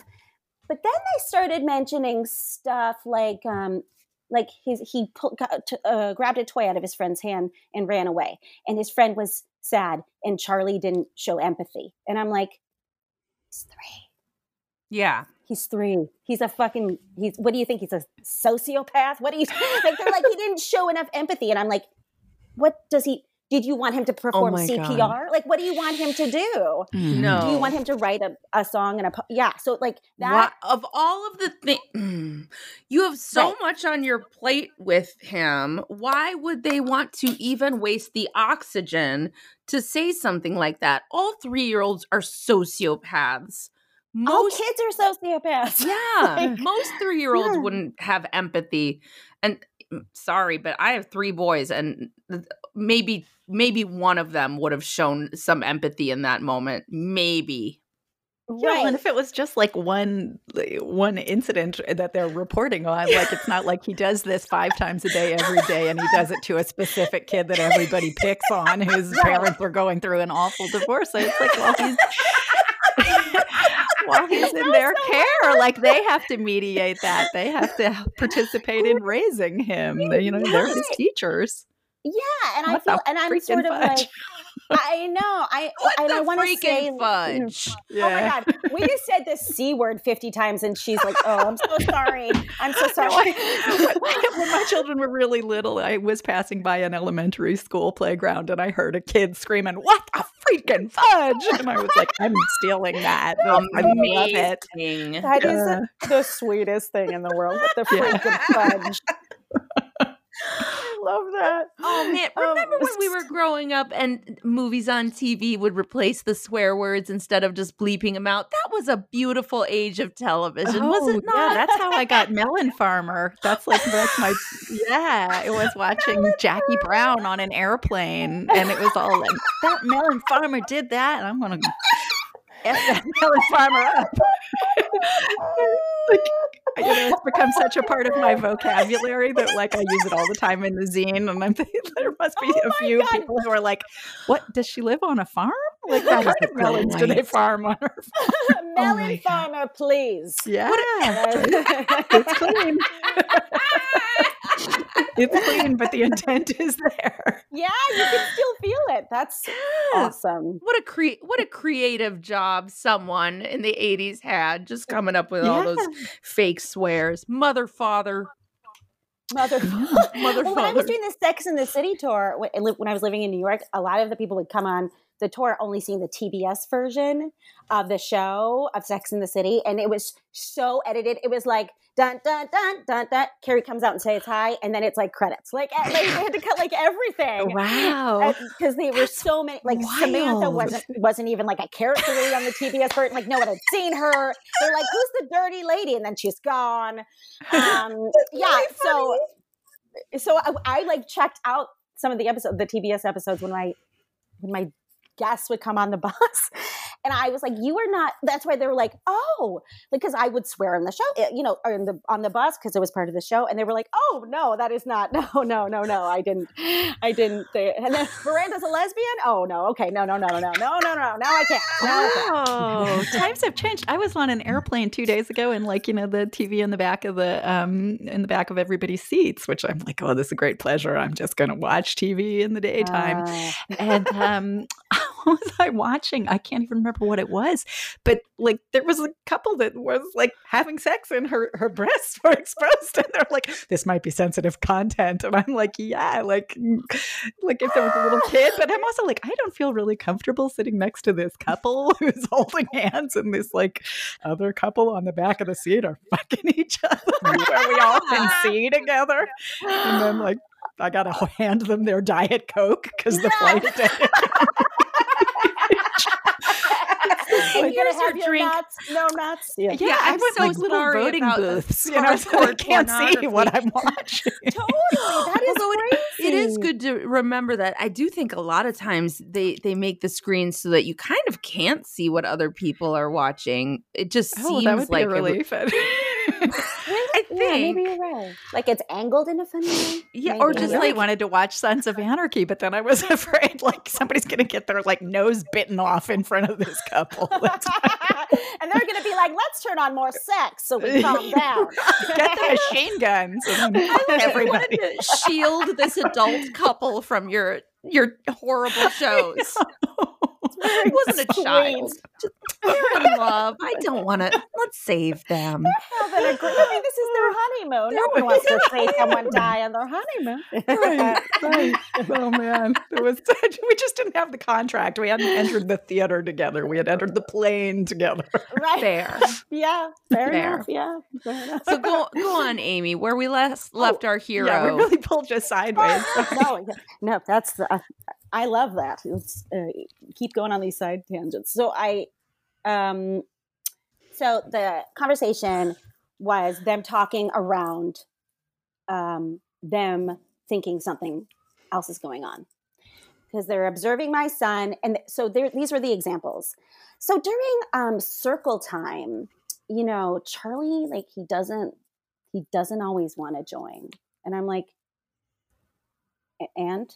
But then they started mentioning stuff like, um, like his he pulled, uh, grabbed a toy out of his friend's hand and ran away and his friend was sad and charlie didn't show empathy and i'm like he's three yeah he's three he's a fucking he's what do you think he's a sociopath what do you like they're like he didn't show enough empathy and i'm like what does he did you want him to oh perform oh CPR? God. Like, what do you want him to do? Mm-hmm. No. Do you want him to write a, a song and a, po- yeah. So like that. What, of all of the things, you have so right. much on your plate with him. Why would they want to even waste the oxygen to say something like that? All three year olds are sociopaths. Most All kids are sociopaths. Yeah. like, most three year olds yeah. wouldn't have empathy. And mm, sorry, but I have three boys, and maybe maybe one of them would have shown some empathy in that moment. Maybe. Right. Yeah, and if it was just like one one incident that they're reporting on, like it's not like he does this five times a day every day, and he does it to a specific kid that everybody picks on, whose parents are going through an awful divorce. So it's like, well, he's while he's in their care, like they have to mediate that. They have to participate in raising him. You know, they're his teachers. Yeah, and what I feel, and I'm sort of fudge. like, I know, I what and I want to say, fudge. Yeah. Oh my god, we just said the c word fifty times, and she's like, "Oh, I'm so sorry, I'm so sorry." when my children were really little, I was passing by an elementary school playground, and I heard a kid screaming, "What a freaking fudge!" And I was like, "I'm stealing that. Amazing. I love it. That is uh, the sweetest thing in the world. The freaking fudge." I love that. Oh man, Oh, remember when we were growing up and movies on TV would replace the swear words instead of just bleeping them out? That was a beautiful age of television, was oh, it Oh, not? Yeah, that's how I got Melon Farmer. That's like that's my yeah. It was watching Jackie Brown on an airplane, and it was all like that Melon Farmer did that, and I'm gonna f that Melon Farmer up. like, you know, it's become such a part of my vocabulary that like I use it all the time in the zine, and I'm thinking there must be Oh a few God. people who are like, "What does she live on a farm? Like what kind of melons do they farm on her?" farm? Oh Melon God. farmer, please. Yeah, it's clean. it's clean, but the intent is there. Yeah, you can still feel it. That's Yes. awesome. What a cre- what a creative job someone in the 80s had just coming up with all those fake swears. Mother father. Mother, Mother well, when I was doing the Sex in the City tour, when I li- when I was living in New York, a lot of the people would come on the tour only seeing the TBS version of the show of Sex in the City, and it was so edited. It was like dun dun dun dun dun. Carrie comes out and says hi, and then it's like credits. Like eh, they, had to cut like everything. Wow. because they were so many. Like Samantha wasn't wasn't even like a character really on the TBS version. Like no one had seen her. They're like, "Who's the dirty lady?" And then she's gone. Um, yeah. So so I, I like checked out some of the episodes, the TBS episodes when my when my guests would come on the bus. And I was like, you are not, that's why they were like, oh, because I would swear on the show, eh, you know, or in the, on the bus because it was part of the show. And they were like, oh, no, that is not, no, no, no, no, I didn't, I didn't. Say it. And then Miranda's a lesbian? Oh, no, okay, no, no, no, no, no, no, no, no, now I can't. Now I can't. Oh, times have changed. I was on an airplane two days ago, and like you know, the TV in the back of the um in the back of everybody's seats, which I'm like, oh, this is a great pleasure. I'm just going to watch TV in the daytime. Uh, and um, was I watching? I can't even remember what it was, but like there was a couple that was like having sex, and her her breasts were exposed, and they're like, this might be sensitive content, and I'm like, yeah, like like if there was a little kid, but I'm also like, I don't feel really comfortable sitting next to this couple who's holding hands, and this like other couple on the back of the seat are fucking each other, where we all can see together, and then like. I gotta hand them their diet coke because the flight attendant Here's gonna have your your drink. nuts? No nuts? Yeah. Yeah, Yeah, I I'm went so like little sorry voting about the booths, you know, so I can't see what. I'm watching. Totally. That is Although crazy. It is good to remember that. I do think a lot of times they they make the screens so that you kind of can't see what other people are watching. It just Oh, seems that would like be a it I Yeah, maybe you're right. Like it's angled in a funny way. Yeah, or Maybe. I just really like- wanted to watch Sons of Anarchy, but then I was afraid like somebody's gonna get their like nose bitten off in front of this couple. And they're going to be like, let's turn on more sex so we calm down. Get the machine guns. And everybody. shield this adult couple from your your horrible shows. It wasn't a child. Just- They're in love. I don't want to. Let's save them. Having a great, I mean, this is their honeymoon. No one wants to see someone die on their honeymoon. right, right. Oh man, it was. We just didn't have the contract. We hadn't entered the theater together. We had entered the plane together. right. Fair. Yeah. Fair, Fair. enough. Yeah. Fair enough. So go go on, Amy. Where we last left our hero. Yeah, we really pulled just sideways. no, yeah, no, that's the. Uh, I love that. Uh, keep going on these side tangents. So I, um, so the conversation was them talking around, um, them thinking something else is going on because they're observing my son, and so. These were the examples. So during um, circle time, you know, Charlie like he doesn't he doesn't always want to join, and I'm like, "A- and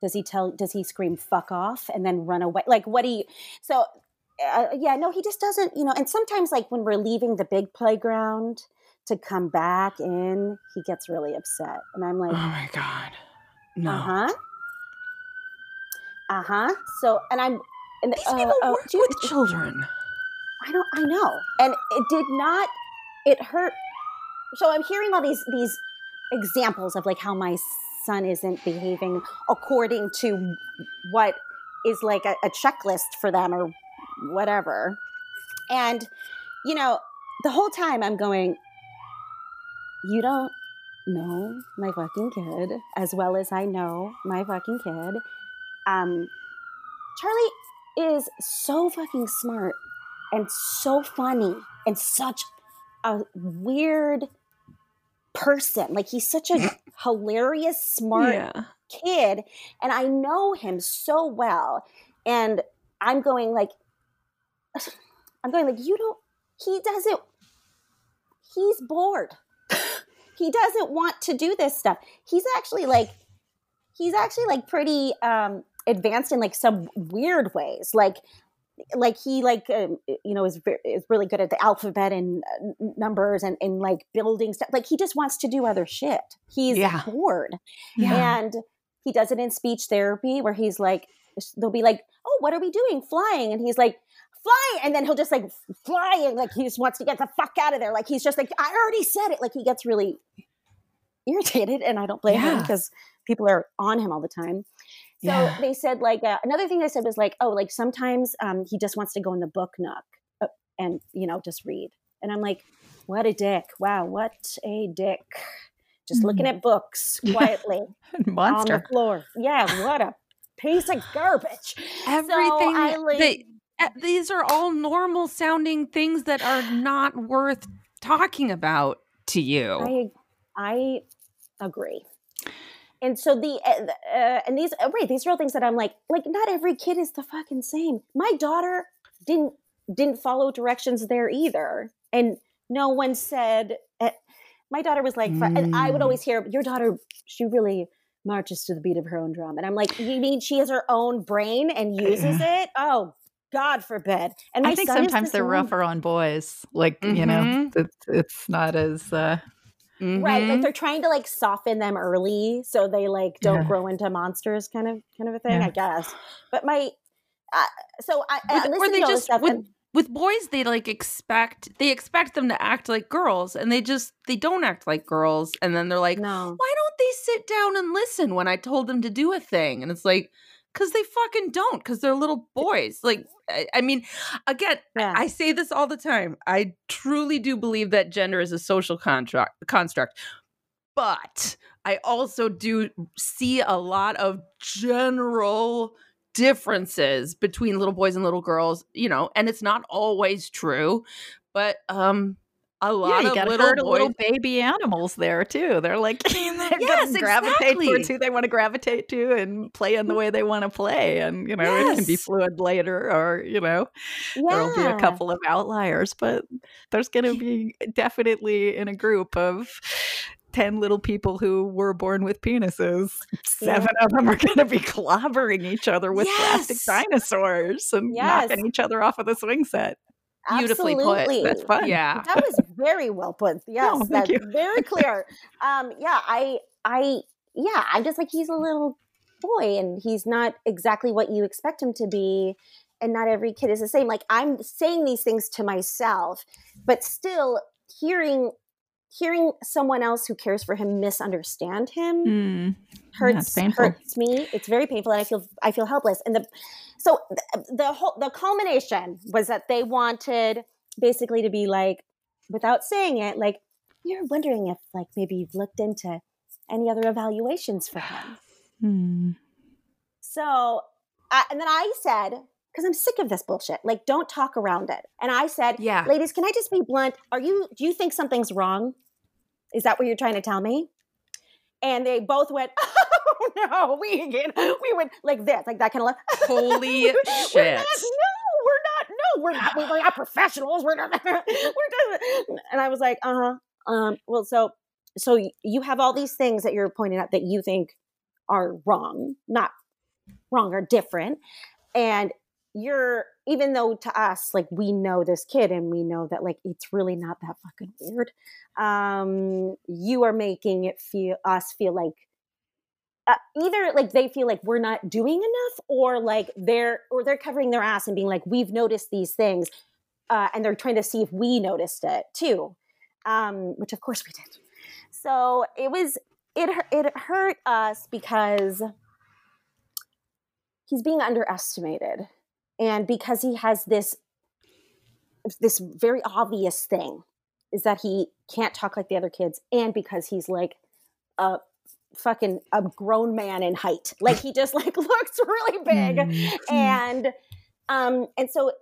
does he tell does he scream fuck off and then run away like what do you so uh, yeah no he just doesn't you know and sometimes like when we're leaving the big playground to come back in he gets really upset and i'm like Oh my god. No. uh-huh uh-huh so and i'm and, These uh, people uh, work with children. I don't I know. And it did not it hurt so I'm hearing all these these examples of like how my son isn't behaving according to what is like a, a checklist for them or whatever. And you know, the whole time I'm going you don't know my fucking kid as well as I know my fucking kid. Um, Charlie is so fucking smart and so funny and such a weird person. Like he's such a hilarious, smart Yeah. kid and I know him so well and I'm going like I'm going like you don't he doesn't he's bored. he doesn't want to do this stuff. He's actually like he's actually like pretty um advanced in like some weird ways. Like like he like um, you know is is really good at the alphabet and uh, numbers and and like building stuff. Like he just wants to do other shit. He's Yeah. bored. Yeah. And he does it in speech therapy where he's like, they'll be like, oh, what are we doing? Flying. And he's like, flying. And then he'll just like flying, like he just wants to get the fuck out of there. Like he's just like, I already said it. Like he gets really irritated. And I don't blame him because people are on him all the time. So Yeah. they said like uh, another thing they said was like, oh, like sometimes um, he just wants to go in the book nook uh, and you know just read. And I'm like, what a dick! Wow, what a dick! Just looking at books quietly Monster. on the floor. Yeah, what a piece of garbage. Everything I like- they- these are all normal sounding things that are not worth talking about to you. I I agree. And so the uh, and these uh, right these are all things that I'm like like not every kid is the fucking same. My daughter didn't didn't follow directions there either, and no one said. Uh, my daughter was like, fr- and I would Mm. always hear your daughter. She really marches to the beat of her own drum, and I'm like, you mean she has her own brain and uses it? Oh, God forbid! And I think sometimes the they're rougher on boys. Like, you know, Mhm. it's, it's not as uh right Mhm. like they're trying to like soften them early so they like don't Yeah. grow into monsters kind of kind of a thing Yeah. i guess but my uh, so i, I With- or listened they just with, and with boys they like expect they expect them to act like girls and they just they don't act like girls and then they're like no why don't they sit down and listen when i told them to do a thing and it's like because they fucking don't because they're little boys like I, I mean again yeah I say this all the time. I truly do believe that gender is a social contract construct. But I also do see a lot of general differences between little boys and little girls, you know, and it's not always true, but um a yeah, lot you of got little herd boys little baby animals there too. They're like they're Yes, gonna gravitate exactly. towards who they want to gravitate to and play in the mm. way they want to play. And you know, it can be fluid later, or you know, there'll be a couple of outliers, but there's going to be definitely in a group of 10 little people who were born with penises. Seven of them are going to be clobbering each other with plastic dinosaurs and Yes. knocking each other off of the swing set. Beautifully put. Absolutely. That's fun. yeah. that was very well put yes Oh, that's you. very clear um yeah i i yeah i'm just like he's a little boy and he's not exactly what you expect him to be and not every kid is the same like i'm saying these things to myself but still hearing hearing someone else who cares for him misunderstand him Mm. hurts hurts me. It's very painful, and I feel I feel helpless. And the so the, the whole the culmination was that they wanted basically to be like, without saying it, like you're wondering if like maybe you've looked into any other evaluations for him. Mm. So, uh, and then I said, because I'm sick of this bullshit. Like, don't talk around it. And I said, Yeah. ladies, can I just be blunt? Are you? Do you think something's wrong? Is that what you're trying to tell me? And they both went, oh no, we again, we went like this, like that kind of like, Holy we're not, shit. no, we're not. No, we're not. We're not professionals. We're not. We're just. And I was like, uh huh. Um. Well, so so you have all these things that you're pointing out that you think are wrong, not wrong or different, and you're even though to us like we know this kid and we know that like it's really not that fucking weird um you are making it feel us feel like uh, either like they feel like we're not doing enough or like they're or they're covering their ass and being like we've noticed these things uh, and they're trying to see if we noticed it too um which of course we did. So it was it it hurt us because he's being underestimated and because he has this this very obvious thing is that he can't talk like the other kids and because he's like a fucking a grown man in height. Like he just like looks really big. Mm. And um and so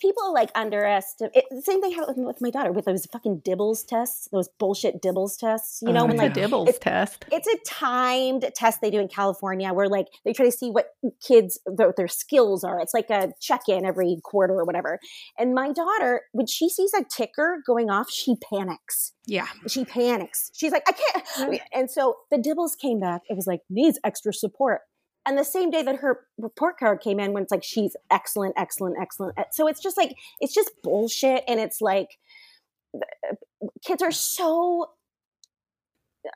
people like underestimate it, same thing happened with my daughter with those fucking DIBELS tests, those bullshit DIBELS tests. You know, Oh, when like DIBELS it's- test. it's a timed test they do in California where like they try to see what kids their, their skills are. It's like a check-in every quarter or whatever. And my daughter, when she sees a ticker going off, she panics. Yeah. She panics. She's like, I can't. And so the DIBELS came back. It was like needs extra support. And the same day that her report card came in, when it's like she's excellent, excellent, excellent. Eh, so it's just like it's just bullshit, and it's like uh, kids are so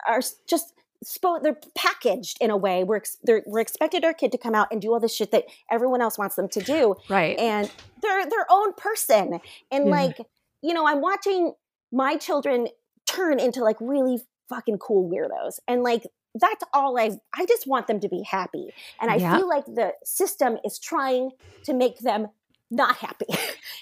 are just spo- they're packaged in a way we're ex- they're, we're expected our kid to come out and do all this shit that everyone else wants them to do Right. and they're their own person and Yeah. like you know i'm watching my children turn into like really fucking cool weirdos and like that's all i i just want them to be happy and i Yeah. feel like the system is trying to make them not happy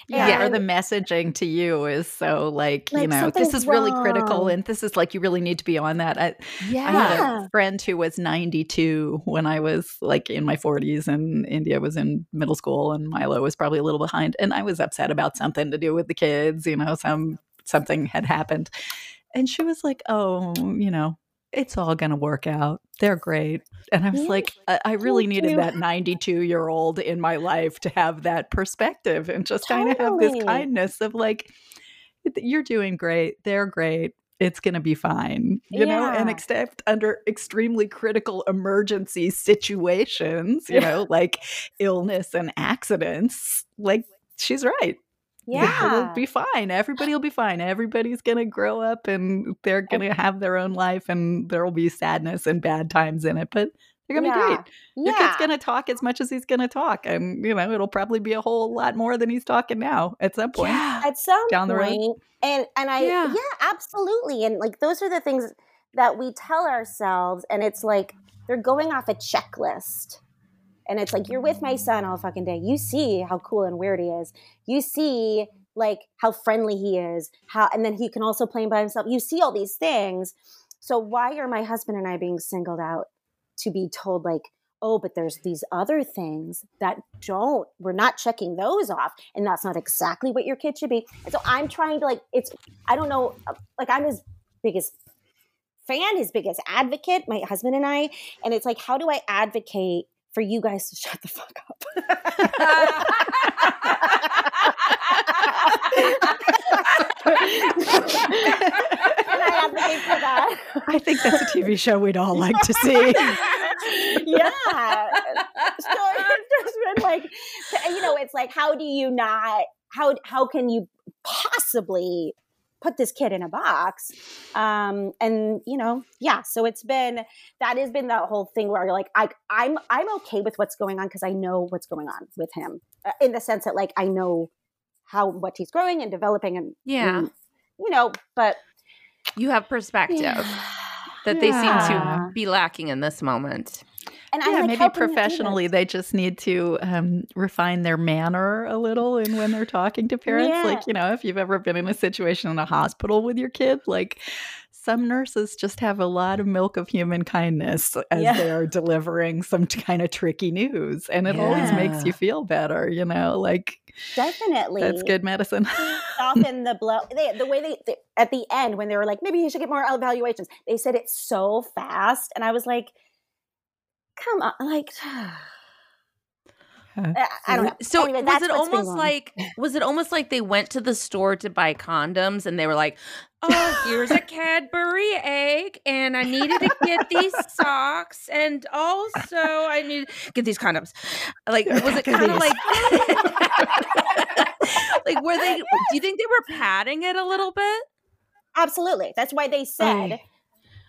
Yeah, or the messaging to you is so like, you know, this is really critical and this is like you really need to be on that. I, yeah. I had a friend who was 92 when I was like in my 40s and India was in middle school and Milo was probably a little behind and I was upset about something to do with the kids, you know, some something had happened. And she was like, "Oh, you know, it's all going to work out. They're great." And I was Yeah. like, I, I really Thank needed you. that 92 year old in my life to have that perspective and just kind of have this kindness of like, you're doing great. They're great. It's going to be fine, you know, and except under extremely critical emergency situations, you know, like illness and accidents, like she's right. Yeah It'll be fine. Everybody will be fine. Everybody's going to grow up and they're oh. going to have their own life and there will be sadness and bad times in it, but they're going to Yeah. be great. Your kid's going to talk as much as he's going to talk. And, you know, it'll probably be a whole lot more than he's talking now at some point. Yeah. at some down the road. point, and and I Yeah. yeah. absolutely and like those are the things that we tell ourselves and it's like they're going off a checklist and it's like you're with my son all fucking day. You see how cool and weird he is. You see like how friendly he is how and then he can also play by himself. You see all these things. So why are my husband and I being singled out to be told like oh but there's these other things that don't we're not checking those off and that's not exactly what your kid should be. And so i'm trying to like it's i don't know like i'm his biggest fan his biggest advocate my husband and i and it's like how do i advocate for you guys to shut the fuck up and i advocate for that I think that's a TV show we'd all like to see. yeah. So it's just been like, you know, it's like, how do you not? How how can you possibly put this kid in a box? Um, and you know, yeah. So it's been that has been that whole thing where you're like, I I'm I'm okay with what's going on because I know what's going on with him uh, in the sense that like I know how what he's growing and developing and Yeah. and, you know, but You have perspective yeah. that they seem to be lacking in this moment. And yeah, like, maybe how can you do this? professionally, they just need to um, refine their manner a little and when they're talking to parents. Yeah. Like, you know, if you've ever been in a situation in a hospital with your kid, like some nurses just have a lot of milk of human kindness as Yeah. they are delivering some kind of tricky news. And it always makes you feel better, you know, like Definitely. that's good medicine. soften the blow. They, the way they, they at the end when they were like, maybe you should get more evaluations. They said it so fast, and I was like, come on, like. I I don't know. So Anyway, was it almost like was it almost like they went to the store to buy condoms and they were like, "Oh, here's a Cadbury egg and I needed to get these socks and also I need get these condoms." Like was it kind of like like were they do you think they were padding it a little bit? Absolutely. That's why they said,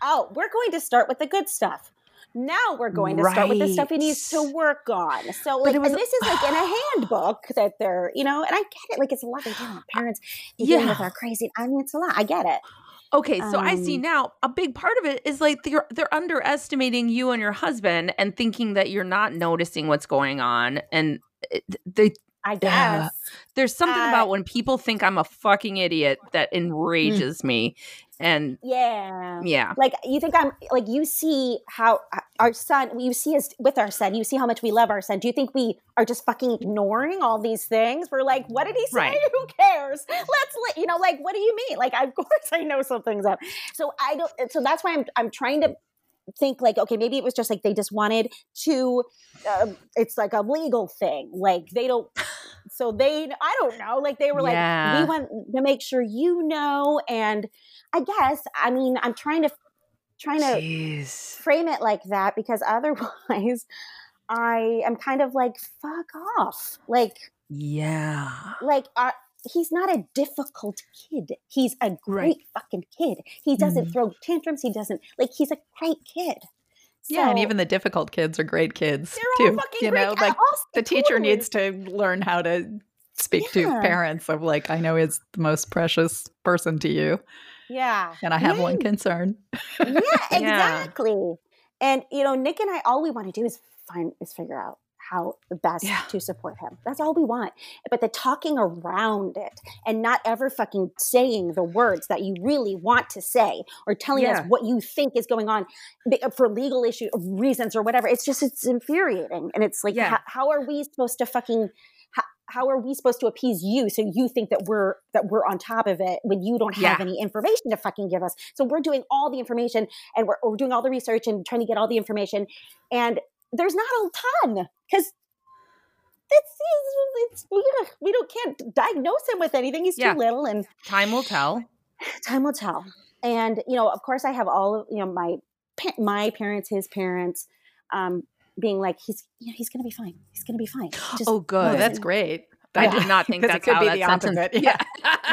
"Oh, we're going to start with the good stuff." Now we're going to start with the stuff he needs to work on. So, like, was- and this is like in a handbook that they're, you know, and I get it. Like, it's a lot of parents dealing with Yeah. our crazy. I mean, it's a lot. I get it. Okay, so I see Um, now a big part of it is like they're they're underestimating you and your husband and thinking that you're not noticing what's going on and they I guess. Yeah. There's something Uh, about when people think I'm a fucking idiot that enrages me. And Yeah. yeah. Like you think I'm like you see how uh, our son you see us with our son you see how much we love our son do you think we are just fucking ignoring all these things we're like what did he say Right. who cares let's let you know like what do you mean like of course I know something's up so I don't so that's why I'm I'm trying to think like okay maybe it was just like they just wanted to uh, it's like a legal thing like they don't so they i don't know like they were like we want to make sure you know and i guess i mean i'm trying to trying to Jeez. frame it like that because otherwise i am kind of like fuck off like Yeah. like uh, he's not a difficult kid he's a great fucking kid he doesn't Mhm. throw tantrums he doesn't like he's a great kid yeah, and even the difficult kids are great kids They're all too. fucking You great know, like Also, the teacher totally. needs to learn how to speak to parents of like, I know is the most precious person to you, yeah and I have one concern. yeah, exactly. And you know, Nick and I, all we want to do is find is figure out how the best Yeah. to support him. That's all we want. But the talking around it and not ever fucking saying the words that you really want to say or telling Yeah. us what you think is going on uh, for legal issue uh, reasons or whatever. It's just it's infuriating. And it's like, Yeah. how, how are we supposed to fucking how, how are we supposed to appease you so you think that we're that we're on top of it when you don't have any information to fucking give us so we're doing all the information and we're, we're doing all the research and trying to get all the information and there's not a ton because it's, it's, we, we don't can't diagnose him with anything he's Yeah. too little and Time will tell. time will tell and you know of course i have all of you know my my parents his parents um being like he's you know, he's gonna be fine he's gonna be fine Just Oh, good. That's great. I Yeah. did not think that's it could how be that the sentence. opposite. Yeah.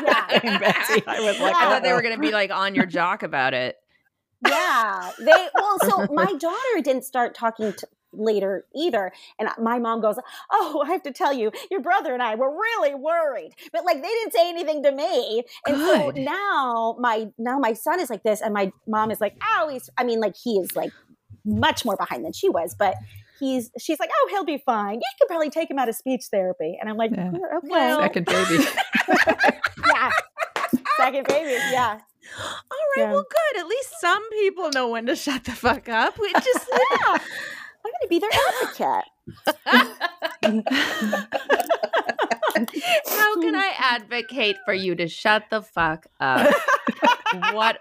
Yeah. Betsy. I was like, I thought they were going to be like on your jock about it. yeah they well so my daughter didn't start talking to later either and my mom goes oh i have to tell you your brother and i were really worried but like they didn't say anything to me and so Good. now my now my son is like this and my mom is like oh he's i mean like he is like much more behind than she was but he's she's like oh he'll be fine you could probably take him out of speech therapy and i'm like Yeah. "Oh, okay Well- second baby. yeah second baby yeah All right, Yeah. well, good. At least some people know when to shut the fuck up. We just yeah i'm gonna be their advocate How can I advocate for you to shut the fuck up? what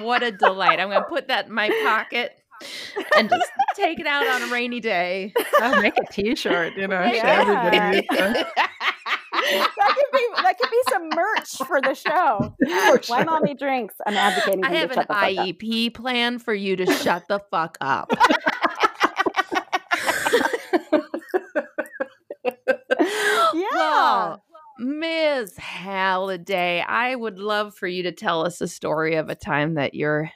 what a delight. I'm going to put that in my pocket and just take it out on a rainy day. Oh, make a T-shirt, you know, Yeah. show everybody. you know. that could be that could be some merch for the show. For Why mommy drinks? I'm advocating. I have to an shut the fuck up. IEP plan for you to shut the fuck up. Yeah. Well, Ms. Halliday, I would love for you to tell us a story of a time that your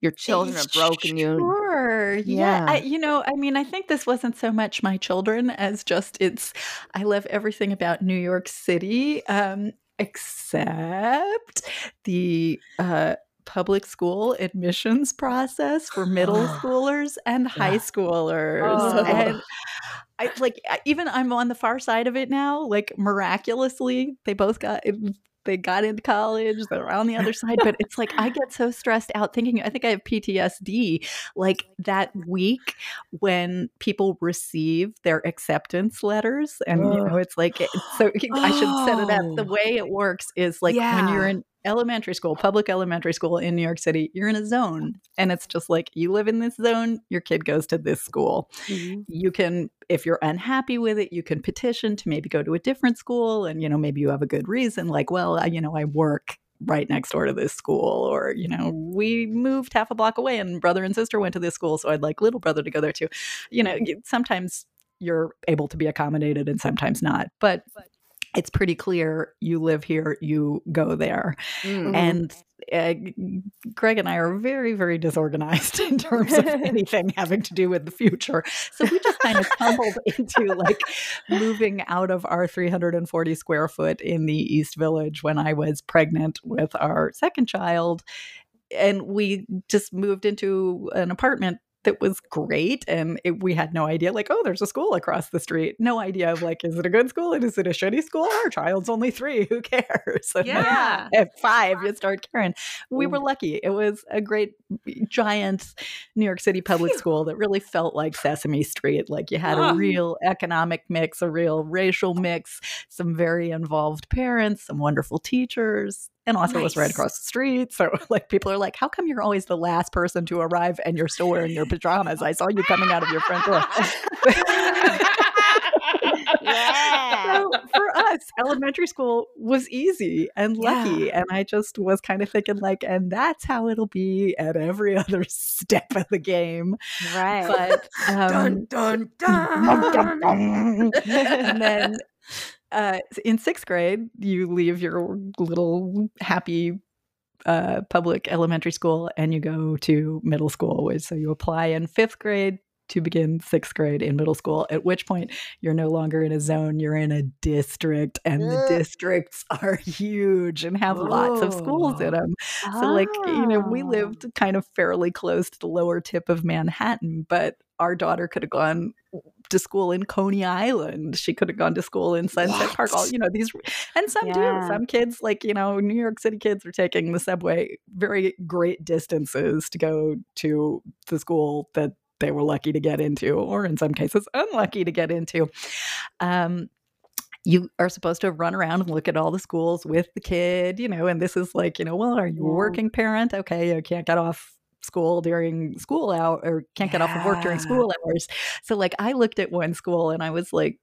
your children have broken you. Sure. Yeah. Yeah. I, you know, I mean, I think this wasn't so much my children as just it's, I love everything about New York City, um, except the, uh, public school admissions process for middle schoolers and high Yeah. schoolers Oh. and I like even I'm on the far side of it now like miraculously they both got they got into college they're on the other side but it's like i get so stressed out thinking i think i have ptsd like that week when people receive their acceptance letters and you know it's like so i should set it up the Oh. way it works is like when you're in elementary school public elementary school in new york city you're in a zone. And it's just like you live in this zone your kid goes to this school. Mm-hmm. You can if you're unhappy with it you can petition to maybe go to a different school and you know maybe you have a good reason like well I, you know i work right next door to this school or you know mm-hmm. we moved half a block away and brother and sister went to this school so i'd like little brother to go there too. You know sometimes you're able to be accommodated and sometimes not but it's pretty clear you live here you go there Mm. and uh, Greg and I are very, very disorganized in terms of anything having to do with the future. So we just kind of stumbled into like moving out of our 340 square foot in the East Village when I was pregnant with our second child. And we just moved into an apartment that was great. And it, we had no idea, like, oh, there's a school across the street. No idea of like, is it a good school and is it a shitty school? Our child's only three. Who cares? And Yeah. At five, you start caring. We were lucky. It was a great, giant New York City public school that really felt like Sesame Street. Like you had a real economic mix, a real racial mix, some very involved parents, some wonderful teachers. And also it was right across the street. So like people are like, how come you're always the last person to arrive and you're still wearing your pajamas? I saw you coming out of your front door. yeah. so for us, elementary school was easy and lucky. And I just was kind of thinking, like, and that's how it'll be at every other step of the game. Right. But um, dun dun dun. and then uh, in sixth grade, you leave your little happy uh, public elementary school and you go to middle school. So you apply in fifth grade to begin sixth grade in middle school, at which point you're no longer in a zone, you're in a district, and the districts are huge and have lots of schools in Oh. them. So, like, you know, we Oh. lived kind of fairly close to the lower tip of Manhattan, but our daughter could have gone to school in Coney Island. She could have gone to school in Sunset Park. All you know, these and some do. Some kids, like you know, New York City kids are taking the subway very great distances to go to the school that they were lucky to get into, or in some cases, unlucky to get into. Um, you are supposed to run around and look at all the schools with the kid, you know, and this is like, you know, well, are you a working parent? Okay, you can't get off school during school out or can't get off of work during school hours. So like I looked at one school and I was like,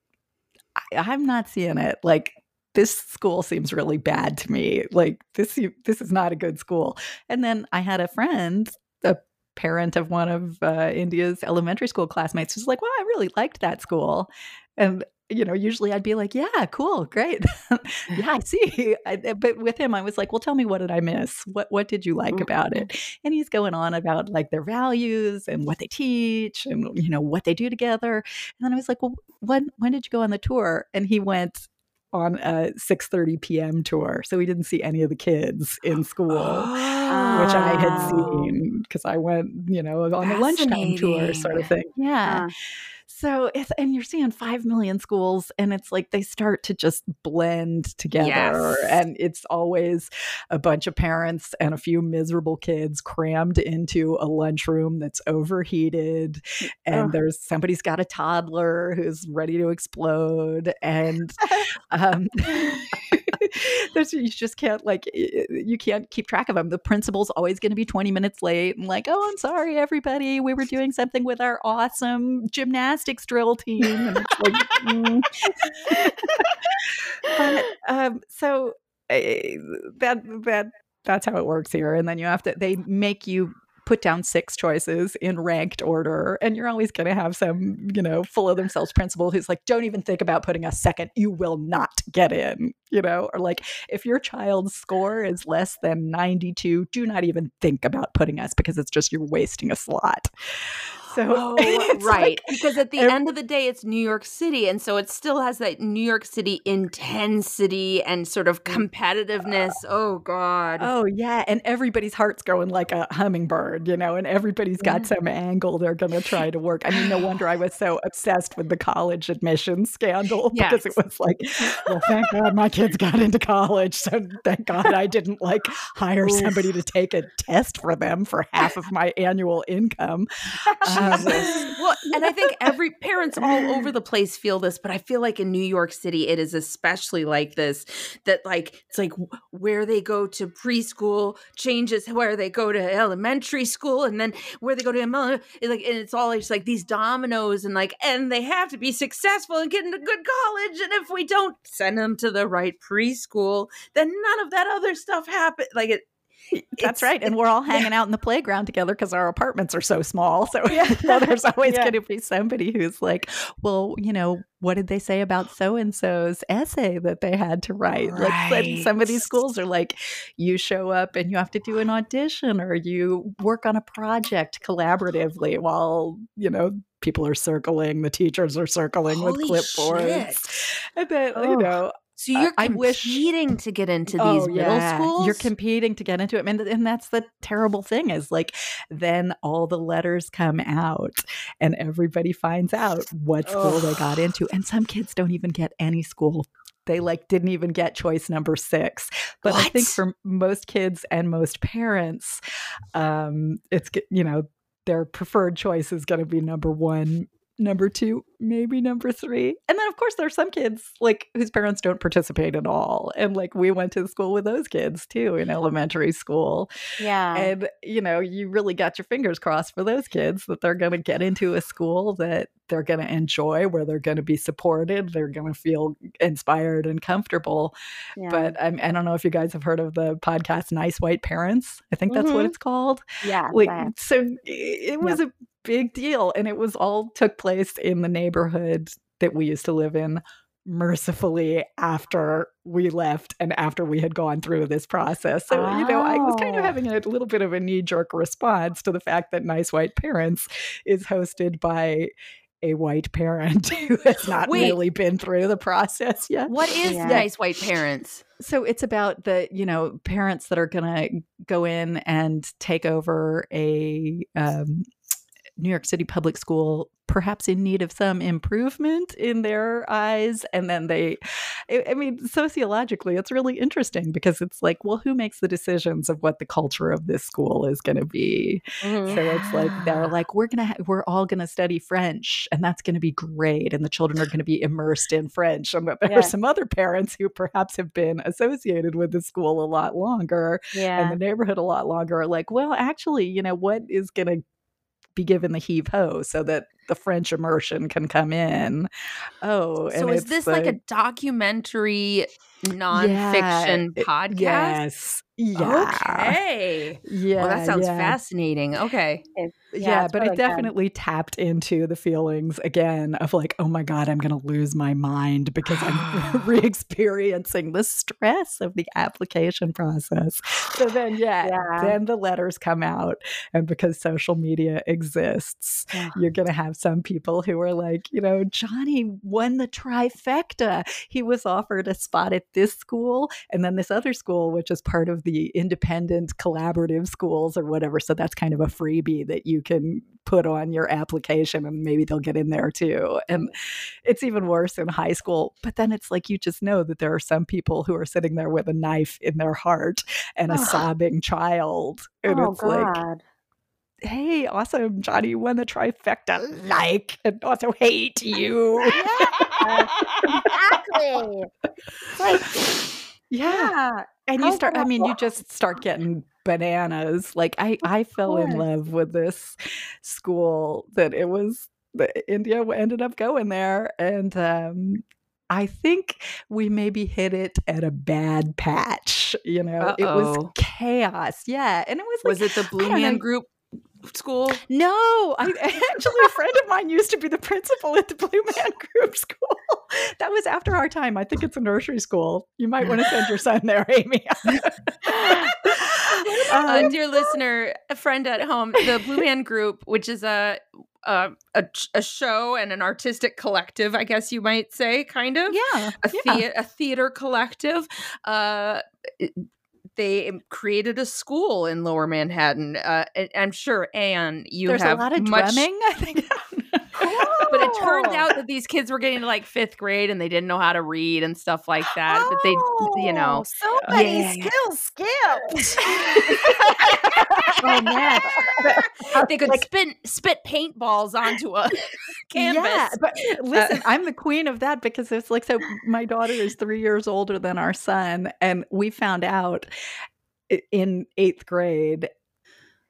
I, I'm not seeing it. Like this school seems really bad to me. Like this this is not a good school. And then I had a friend, a parent of one of uh, India's elementary school classmates, who's like, "Well, I really liked that school," and you know, usually I'd be like, "Yeah, cool, great, yeah, I see." I, but with him, I was like, "Well, tell me, what did I miss? What what did you like about it?" And he's going on about like their values and what they teach and you know what they do together. And then I was like, "Well, when when did you go on the tour?" And he went on a 6:30 p.m. tour, so we didn't see any of the kids in school which I had Oh. seen because I went, you know, on the lunchtime tour sort of thing. Yeah. Uh, So it's and you're seeing five million schools, and it's like they start to just blend together, Yes. and it's always a bunch of parents and a few miserable kids crammed into a lunchroom that's overheated, and there's somebody's got a toddler who's ready to explode, and um, there's you just can't like you can't keep track of them. The principal's always going to be 20 minutes late and like, oh, I'm sorry, everybody, we were doing something with our awesome gymnastics drill team, and it's like, mm. but um, so uh, that that that's how it works here, and then you have to they make you put down six choices in ranked order and you're always going to have some you know full of themselves principal who's like don't even think about putting a second. You will not get in you know? Or like if your child's score is less than 92 do not even think about putting us because it's just you're wasting a slot so Oh, right. like- because at the ev- end of the day, it's New York City. And so it still has that New York City intensity and sort of competitiveness. Oh, God. Oh yeah, and everybody's heart's going like a hummingbird, you know, and everybody's got some angle they're going to try to work. I mean, no wonder I was so obsessed with the college admissions scandal because it was like, well, thank God my kids got into college, so thank God I didn't like hire somebody to take a test for them for half of my annual income. Um, well, and I think every parents all over the place feel this, but I feel like in New York City it is especially like this that like it's like where they go to preschool changes where they go to elementary school and then where they go to like and it's all just like these dominoes and like and they have to be successful and get into good college and if we don't send them to the right preschool then none of that other stuff happens like it That's right. And we're all hanging out in the playground together because our apartments are so small. So you know, there's always Yeah. going to be somebody who's like, well, you know, what did they say about so and so's essay that they had to write? Like some of these schools are like, you show up and you have to do an audition or you work on a project collaboratively while, you know, people are circling, the teachers are circling Holy with clipboards. shit. And then, you Oh. know, So you're wish- competing to get into these Oh, middle yeah. schools. You're competing to get into it. And, and that's the terrible thing is like then all the letters come out and everybody finds out what school they got into. And some kids don't even get any school. They like didn't even get choice number six. But I think for most kids and most parents, um, it's you know, their preferred choice is going to be number one, number two, maybe number three. And then, of course, there are some kids like whose parents don't participate at all. And like we went to school with those kids too in elementary school. Yeah. And, you know, you really got your fingers crossed for those kids that they're going to get into a school that they're going to enjoy, where they're going to be supported, they're going to feel inspired and comfortable. yeah. But I'm, I don't know if you guys have heard of the podcast Nice White Parents. I think that's what Mhm. it's called yeah. like so it was a big deal and it was all took place in the neighborhood that we used to live in mercifully after we left and after we had gone through this process so you know i was kind of Oh. having a little bit of a knee-jerk response to the fact that nice white parents is hosted by a white parent who has not Wait. really been through the process yet what is Yeah. nice white parents? so it's about the you know parents that are going to go in and take over a um, New York City public school, perhaps in need of some improvement in their eyes, and then they, I I mean, sociologically, it's really interesting because it's like, well, who makes the decisions of what the culture of this school is going to be? Mhm. So it's like they're like, we're gonna, ha- we're all gonna study French, and that's gonna be great, and the children are gonna be immersed in French. And there Yeah. are some other parents who perhaps have been associated with the school a lot longer yeah. and the neighborhood a lot longer. Are like, well, actually, you know, what is gonna be given the heave ho so that the French immersion can come in? Oh, So is this like the- a documentary nonfiction it- podcast? Yes. Yeah. Okay. Yeah. well, that sounds yeah. fascinating. Okay. Yeah, it's but really it definitely tapped into the feelings again of like, oh my God, I'm going to lose my mind because I'm re experiencing the stress of the application process. So then, yeah, Yeah. then the letters come out. And because social media exists, Yeah. you're going to have some people who are like, you know, Johnny won the trifecta. He was offered a spot at this school and then this other school, which is part of the independent collaborative schools or whatever. So that's kind of a freebie that you can put on your application and maybe they'll get in there too. And it's even worse in high school. But then it's like you just know that there are some people who are sitting there with a knife in their heart and a sobbing child. And oh it's like, hey, awesome, Johnny you won the trifecta, like, and also hate you. exactly. Like, yeah. yeah. And you start, I mean, you just start getting bananas. Like, I, I fell in love with this school that it was, the India ended up going there. And, um, I think we maybe hit it at a bad patch. You know, it was chaos. Yeah. And it was like, Was it the Blue Man. Group school? No, I actually a friend of mine used to be the principal at the Blue Man Group School. That was after our time. I think it's a nursery school. You might want to send your son there, Amy. uh, dear listener, a friend at home, the Blue Man Group, which is a, a a a show and an artistic collective, I guess you might say, kind of yeah, a, yeah. thea- a theater collective. Uh, it- they created a school in Lower Manhattan. Uh, I'm sure, Anne, you There's have a lot of much, drumming. I think. but it turned out that these kids were getting to like fifth grade and they didn't know how to read and stuff like that. But they, you know, Oh, so many Yeah. skills skipped. oh man, they could spin spit paintballs onto a canvas. Yeah, but uh, listen, I'm the queen of that because it's like so. My daughter is three years older than our son, and we found out in eighth grade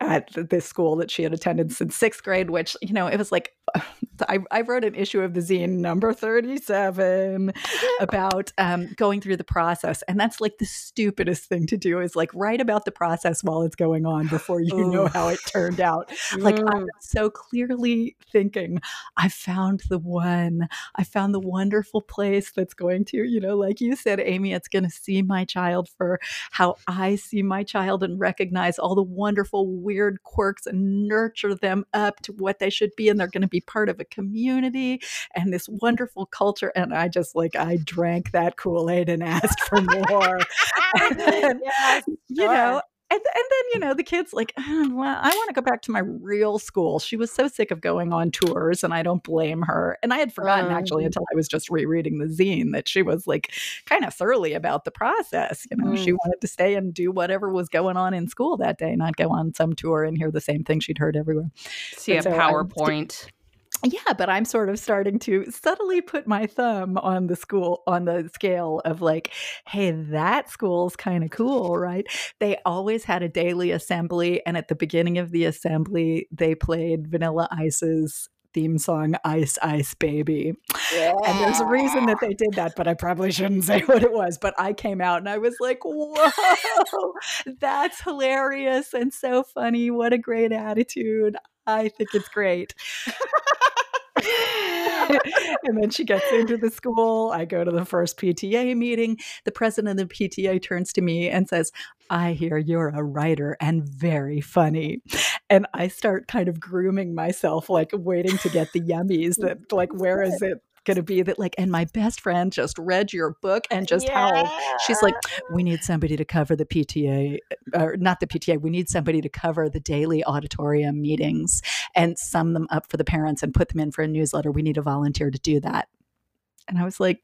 at this school that she had attended since sixth grade, which you know it was like I, I wrote an issue of the zine number 37 about um, going through the process and that's like the stupidest thing to do is like write about the process while it's going on before you know how it turned out. Like Mm. i'm so clearly thinking i found the one. I found the wonderful place that's going to you know like you said amy it's going to see my child for how i see my child and recognize all the wonderful weird quirks and nurture them up to what they should be and they're going to be part of a community and this wonderful culture and i just like i drank that kool-aid and asked for more. And, Yes, you know and, and then you know the kids like "Oh, well, i want to go back to my real school she was so sick of going on tours and i don't blame her and i had forgotten actually Um. until i was just rereading the zine that she was like kind of surly about the process you know she Mm. wanted to stay and do whatever was going on in school that day not go on some tour and hear the same thing she'd heard everywhere See a And so I'm- PowerPoint. Yeah, but I'm sort of starting to subtly put my thumb on the school on the scale of like, hey, that school's kind of cool, right? They always had a daily assembly, and at the beginning of the assembly, they played Vanilla Ice's theme song Ice Ice Baby. And there's a reason that they did that, but I probably shouldn't say what it was. But I came out and I was like, whoa, that's hilarious and so funny. What a great attitude. I think it's great. and then she gets into the school. I go to the first PTA meeting. The president of the PTA turns to me and says, I hear you're a writer and very funny. And I start kind of grooming myself, like waiting to get the yummies that, like, where is it? Going to be that, like, and my best friend just read your book and just howled. She's like, we need somebody to cover the PTA, uh, or not the PTA. We need somebody to cover the daily auditorium meetings and sum them up for the parents and put them in for a newsletter. We need a volunteer to do that. And I was like,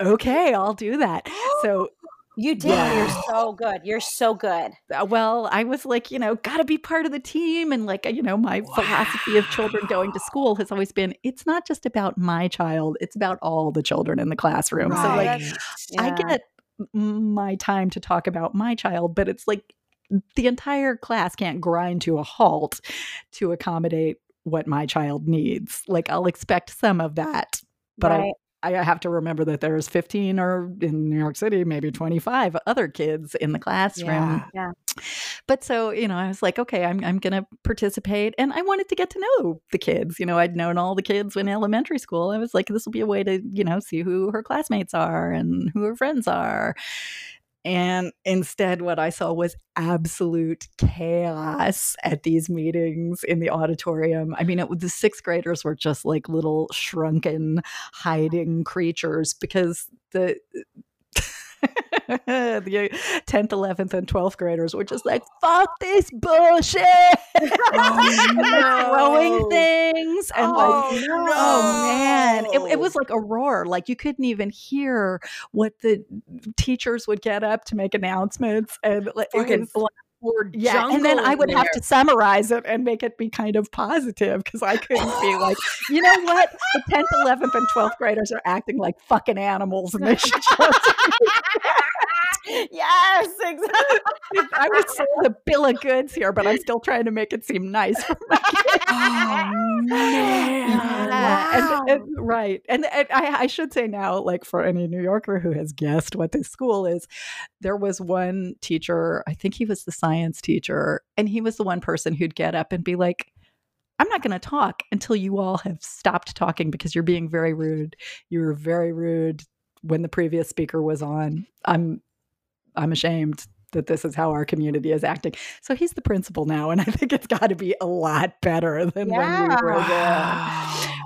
okay, I'll do that. So, You did. Yeah. You're so good. You're so good. uh, well, I was like, you know, got to be part of the team. And like, you know, my philosophy of children going to school has always been it's not just about my child, it's about all the children in the classroom. So, like, Right. I get my time to talk about my child, but it's like the entire class can't grind to a halt to accommodate what my child needs. Like I'll expect some of that, but Right. I, have to remember that there's 15 or in New York City, maybe 25 other kids in the classroom. Yeah. Yeah. But so, you know, I was like, okay, I'm, I'm going to participate. And I wanted to get to know the kids. You know, I'd known all the kids in elementary school. I was like, this will be a way to, you know, see who her classmates are and who her friends are. And instead, what I saw was absolute chaos at these meetings in the auditorium. I mean, it, the sixth graders were just like little shrunken, hiding creatures because the the 10th, 11th, and 12th graders were just like, fuck this bullshit. and they're oh, throwing things. And like, Oh, Oh man, it, it was like a roar. Like you couldn't even hear what the teachers would get up to make announcements, and like, it Fucking was like- Or yeah, and then I would in have to summarize it and make it be kind of positive because I couldn't be like, you know what, the tenth, eleventh, and twelfth graders are acting like fucking animals, and they should. yes, exactly. I was sold a bill of goods here, but I'm still trying to make it seem nice for my kids. Oh man. Yeah, and- and- right. And, and I, I should say now, like for any New Yorker who has guessed what this school is, there was one teacher, I think he was the science teacher, and he was the one person who'd get up and be like, I'm not going to talk until you all have stopped talking because you're being very rude. You were very rude when the previous speaker was on. I'm I'm ashamed that this is how our community is acting. So he's the principal now, and I think it's got to be a lot better than when we were there.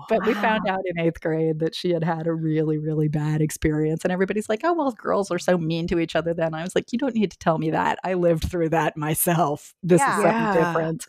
But we found out in eighth grade that she had had a really, really bad experience. And everybody's like, oh, well, girls are so mean to each other then. I was like, you don't need to tell me that. I lived through that myself. This Yeah. is something Yeah. different.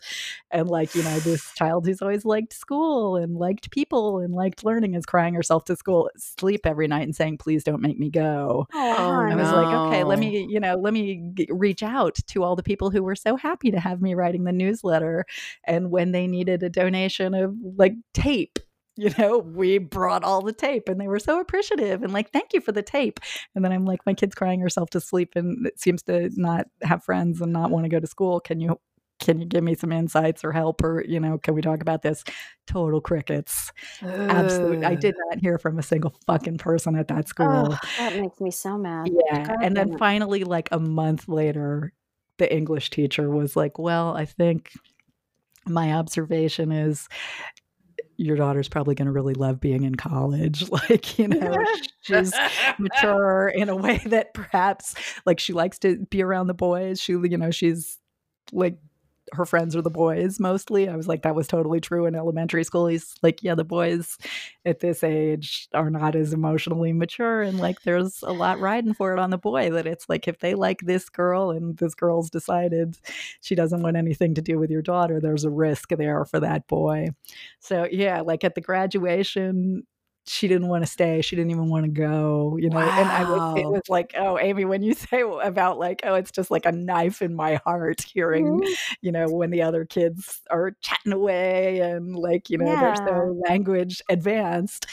And like, you know, this child who's always liked school and liked people and liked learning is crying herself to school, sleep every night and saying, please don't make me go. Oh, I was like, okay, let me, you know, let me reach out to all the people who were so happy to have me writing the newsletter. And when they needed a donation of like tape, you know, we brought all the tape and they were so appreciative and like, thank you for the tape. And then I'm like, my kid's crying herself to sleep and it seems to not have friends and not want to go to school. Can you? Can you give me some insights or help or you know can we talk about this total crickets absolute i did not hear from a single fucking person at that school Ugh, that makes me so mad. yeah. God And then finally, like a month later, the English teacher was like, Well, I think my observation is your daughter's probably going to really love being in college. Like, you know, she's mature in a way that perhaps like she likes to be around the boys. She, you know, she's like her friends are the boys mostly. I was like, that was totally true in elementary school. He's like, yeah, the boys at this age are not as emotionally mature. And like, there's a lot riding for it on the boy that it's like, if they like this girl and this girl's decided she doesn't want anything to do with your daughter, there's a risk there for that boy. So, yeah, like at the graduation, she didn't want to stay. She didn't even want to go, you know. Wow. And I was, it was like, oh, Amy, when you say about like, oh, it's just like a knife in my heart hearing, mm-hmm. you know, when the other kids are chatting away and like, you know, yeah. they're so language advanced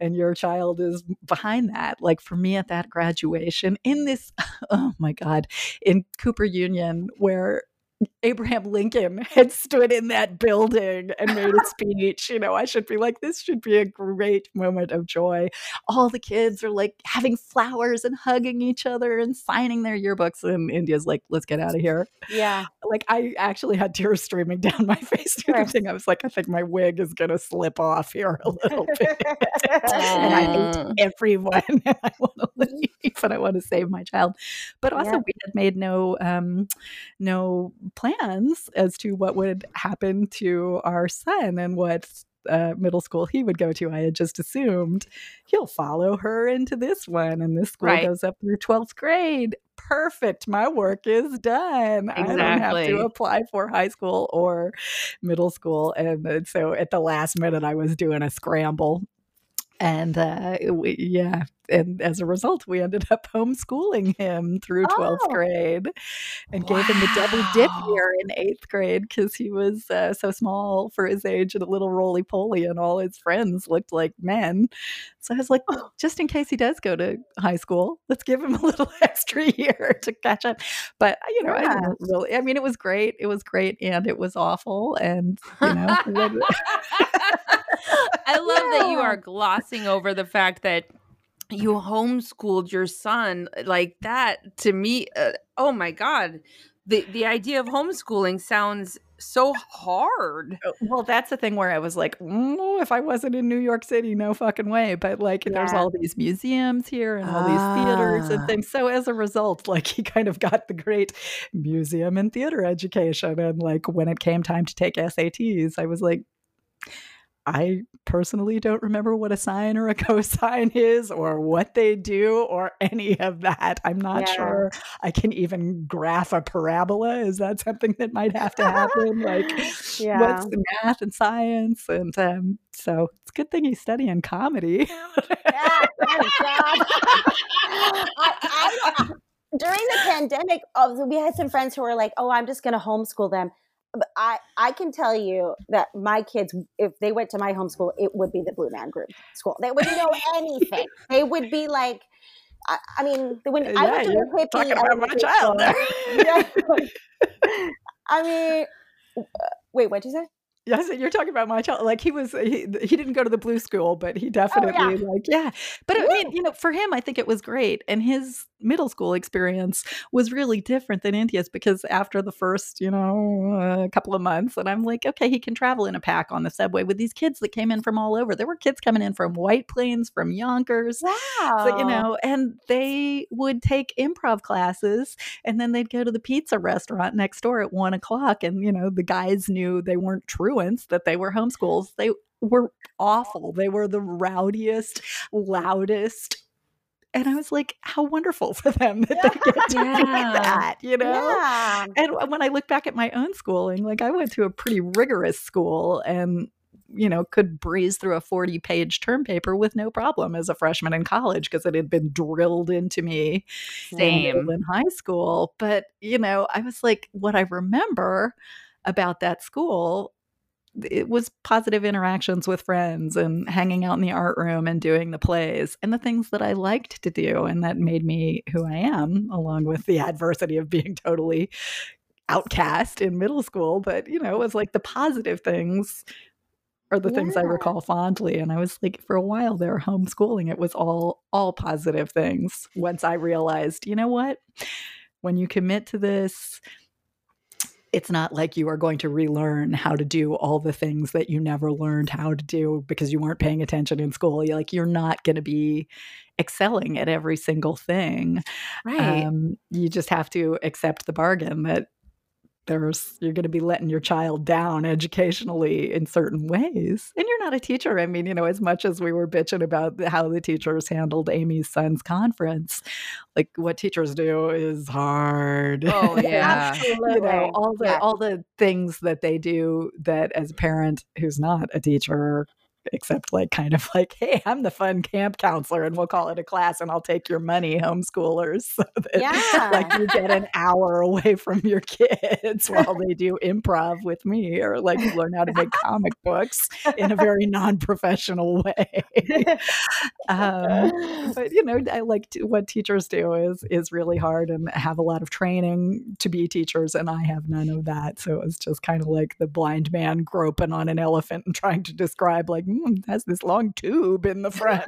and your child is behind that. Like for me at that graduation in this, oh my God, in Cooper Union, where Abraham Lincoln had stood in that building and made a speech. You know, I should be like, this should be a great moment of joy. All the kids are like having flowers and hugging each other and signing their yearbooks. And India's like, let's get out of here. Yeah. Like, I actually had tears streaming down my face through the thing. I was like, I think my wig is going to slip off here a little bit. and I hate everyone. And I want to leave, but I want to save my child. But also, yeah. we had made no, um, no plans as to what would happen to our son and what uh, middle school he would go to. I had just assumed he'll follow her into this one, and this school right. goes up through 12th grade. Perfect. My work is done. Exactly. I don't have to apply for high school or middle school. And so at the last minute, I was doing a scramble and uh, we, yeah, and as a result, we ended up homeschooling him through 12th oh. grade and wow. gave him the double dip year in eighth grade because he was uh, so small for his age and a little roly poly, and all his friends looked like men. So I was like, oh, just in case he does go to high school, let's give him a little extra year to catch up. But, you know, yeah. I really, I mean, it was great. It was great and it was awful. And, you know, I love yeah. that you are glossing over the fact that you homeschooled your son like that to me uh, oh my god the the idea of homeschooling sounds so hard uh, well that's the thing where i was like oh, if i wasn't in new york city no fucking way but like yeah. there's all these museums here and all ah. these theaters and ah. things so as a result like he kind of got the great museum and theater education and like when it came time to take sats i was like I personally don't remember what a sine or a cosine is or what they do or any of that. I'm not yeah. sure I can even graph a parabola. Is that something that might have to happen? like, yeah. what's the math and science? And um, so it's a good thing he's studying comedy. yeah, I, I, during the pandemic, we had some friends who were like, "Oh, I'm just going to homeschool them." I I can tell you that my kids, if they went to my homeschool, it would be the Blue Man Group school. They wouldn't know anything. they would be like, I, I mean, when yeah, I went to the hippie, talking about my child there. yeah. I mean, wait, what'd you say? Yes, you're talking about my child. Like he was, he, he didn't go to the blue school, but he definitely oh, yeah. like, yeah. But I mean, you know, for him, I think it was great. And his middle school experience was really different than India's because after the first, you know, uh, couple of months, and I'm like, okay, he can travel in a pack on the subway with these kids that came in from all over. There were kids coming in from White Plains, from Yonkers. Wow. So, you know, and they would take improv classes and then they'd go to the pizza restaurant next door at one o'clock. And, you know, the guys knew they weren't true truants that they were homeschools. They were awful. They were the rowdiest, loudest. And I was like, how wonderful for them that yeah. they get to yeah. do that, you know? Yeah. And when I look back at my own schooling, like I went to a pretty rigorous school and you know, could breeze through a 40 page term paper with no problem as a freshman in college because it had been drilled into me Same. in high school. But, you know, I was like, what I remember about that school it was positive interactions with friends and hanging out in the art room and doing the plays and the things that I liked to do and that made me who I am, along with the adversity of being totally outcast in middle school. But, you know, it was like the positive things are the yeah. things I recall fondly. And I was like, for a while there, homeschooling, it was all all positive things. Once I realized, you know what? When you commit to this, it's not like you are going to relearn how to do all the things that you never learned how to do because you weren't paying attention in school. You're like you're not going to be excelling at every single thing. Right. Um, you just have to accept the bargain that there's you're going to be letting your child down educationally in certain ways. And you're not a teacher i mean you know as much as we were bitching about how the teachers handled amy's son's conference like what teachers do is hard. Oh yeah. You know all the yeah. all the things that they do that as a parent who's not a teacher except like kind of like, hey, I'm the fun camp counselor and we'll call it a class and I'll take your money, homeschoolers. So that, yeah. like you get an hour away from your kids while they do improv with me or like learn how to make comic books in a very non-professional way. um, but you know, I like to, what teachers do is is really hard and have a lot of training to be teachers and I have none of that. So it's just kind of like the blind man groping on an elephant and trying to describe like mm, has this long tube in the front.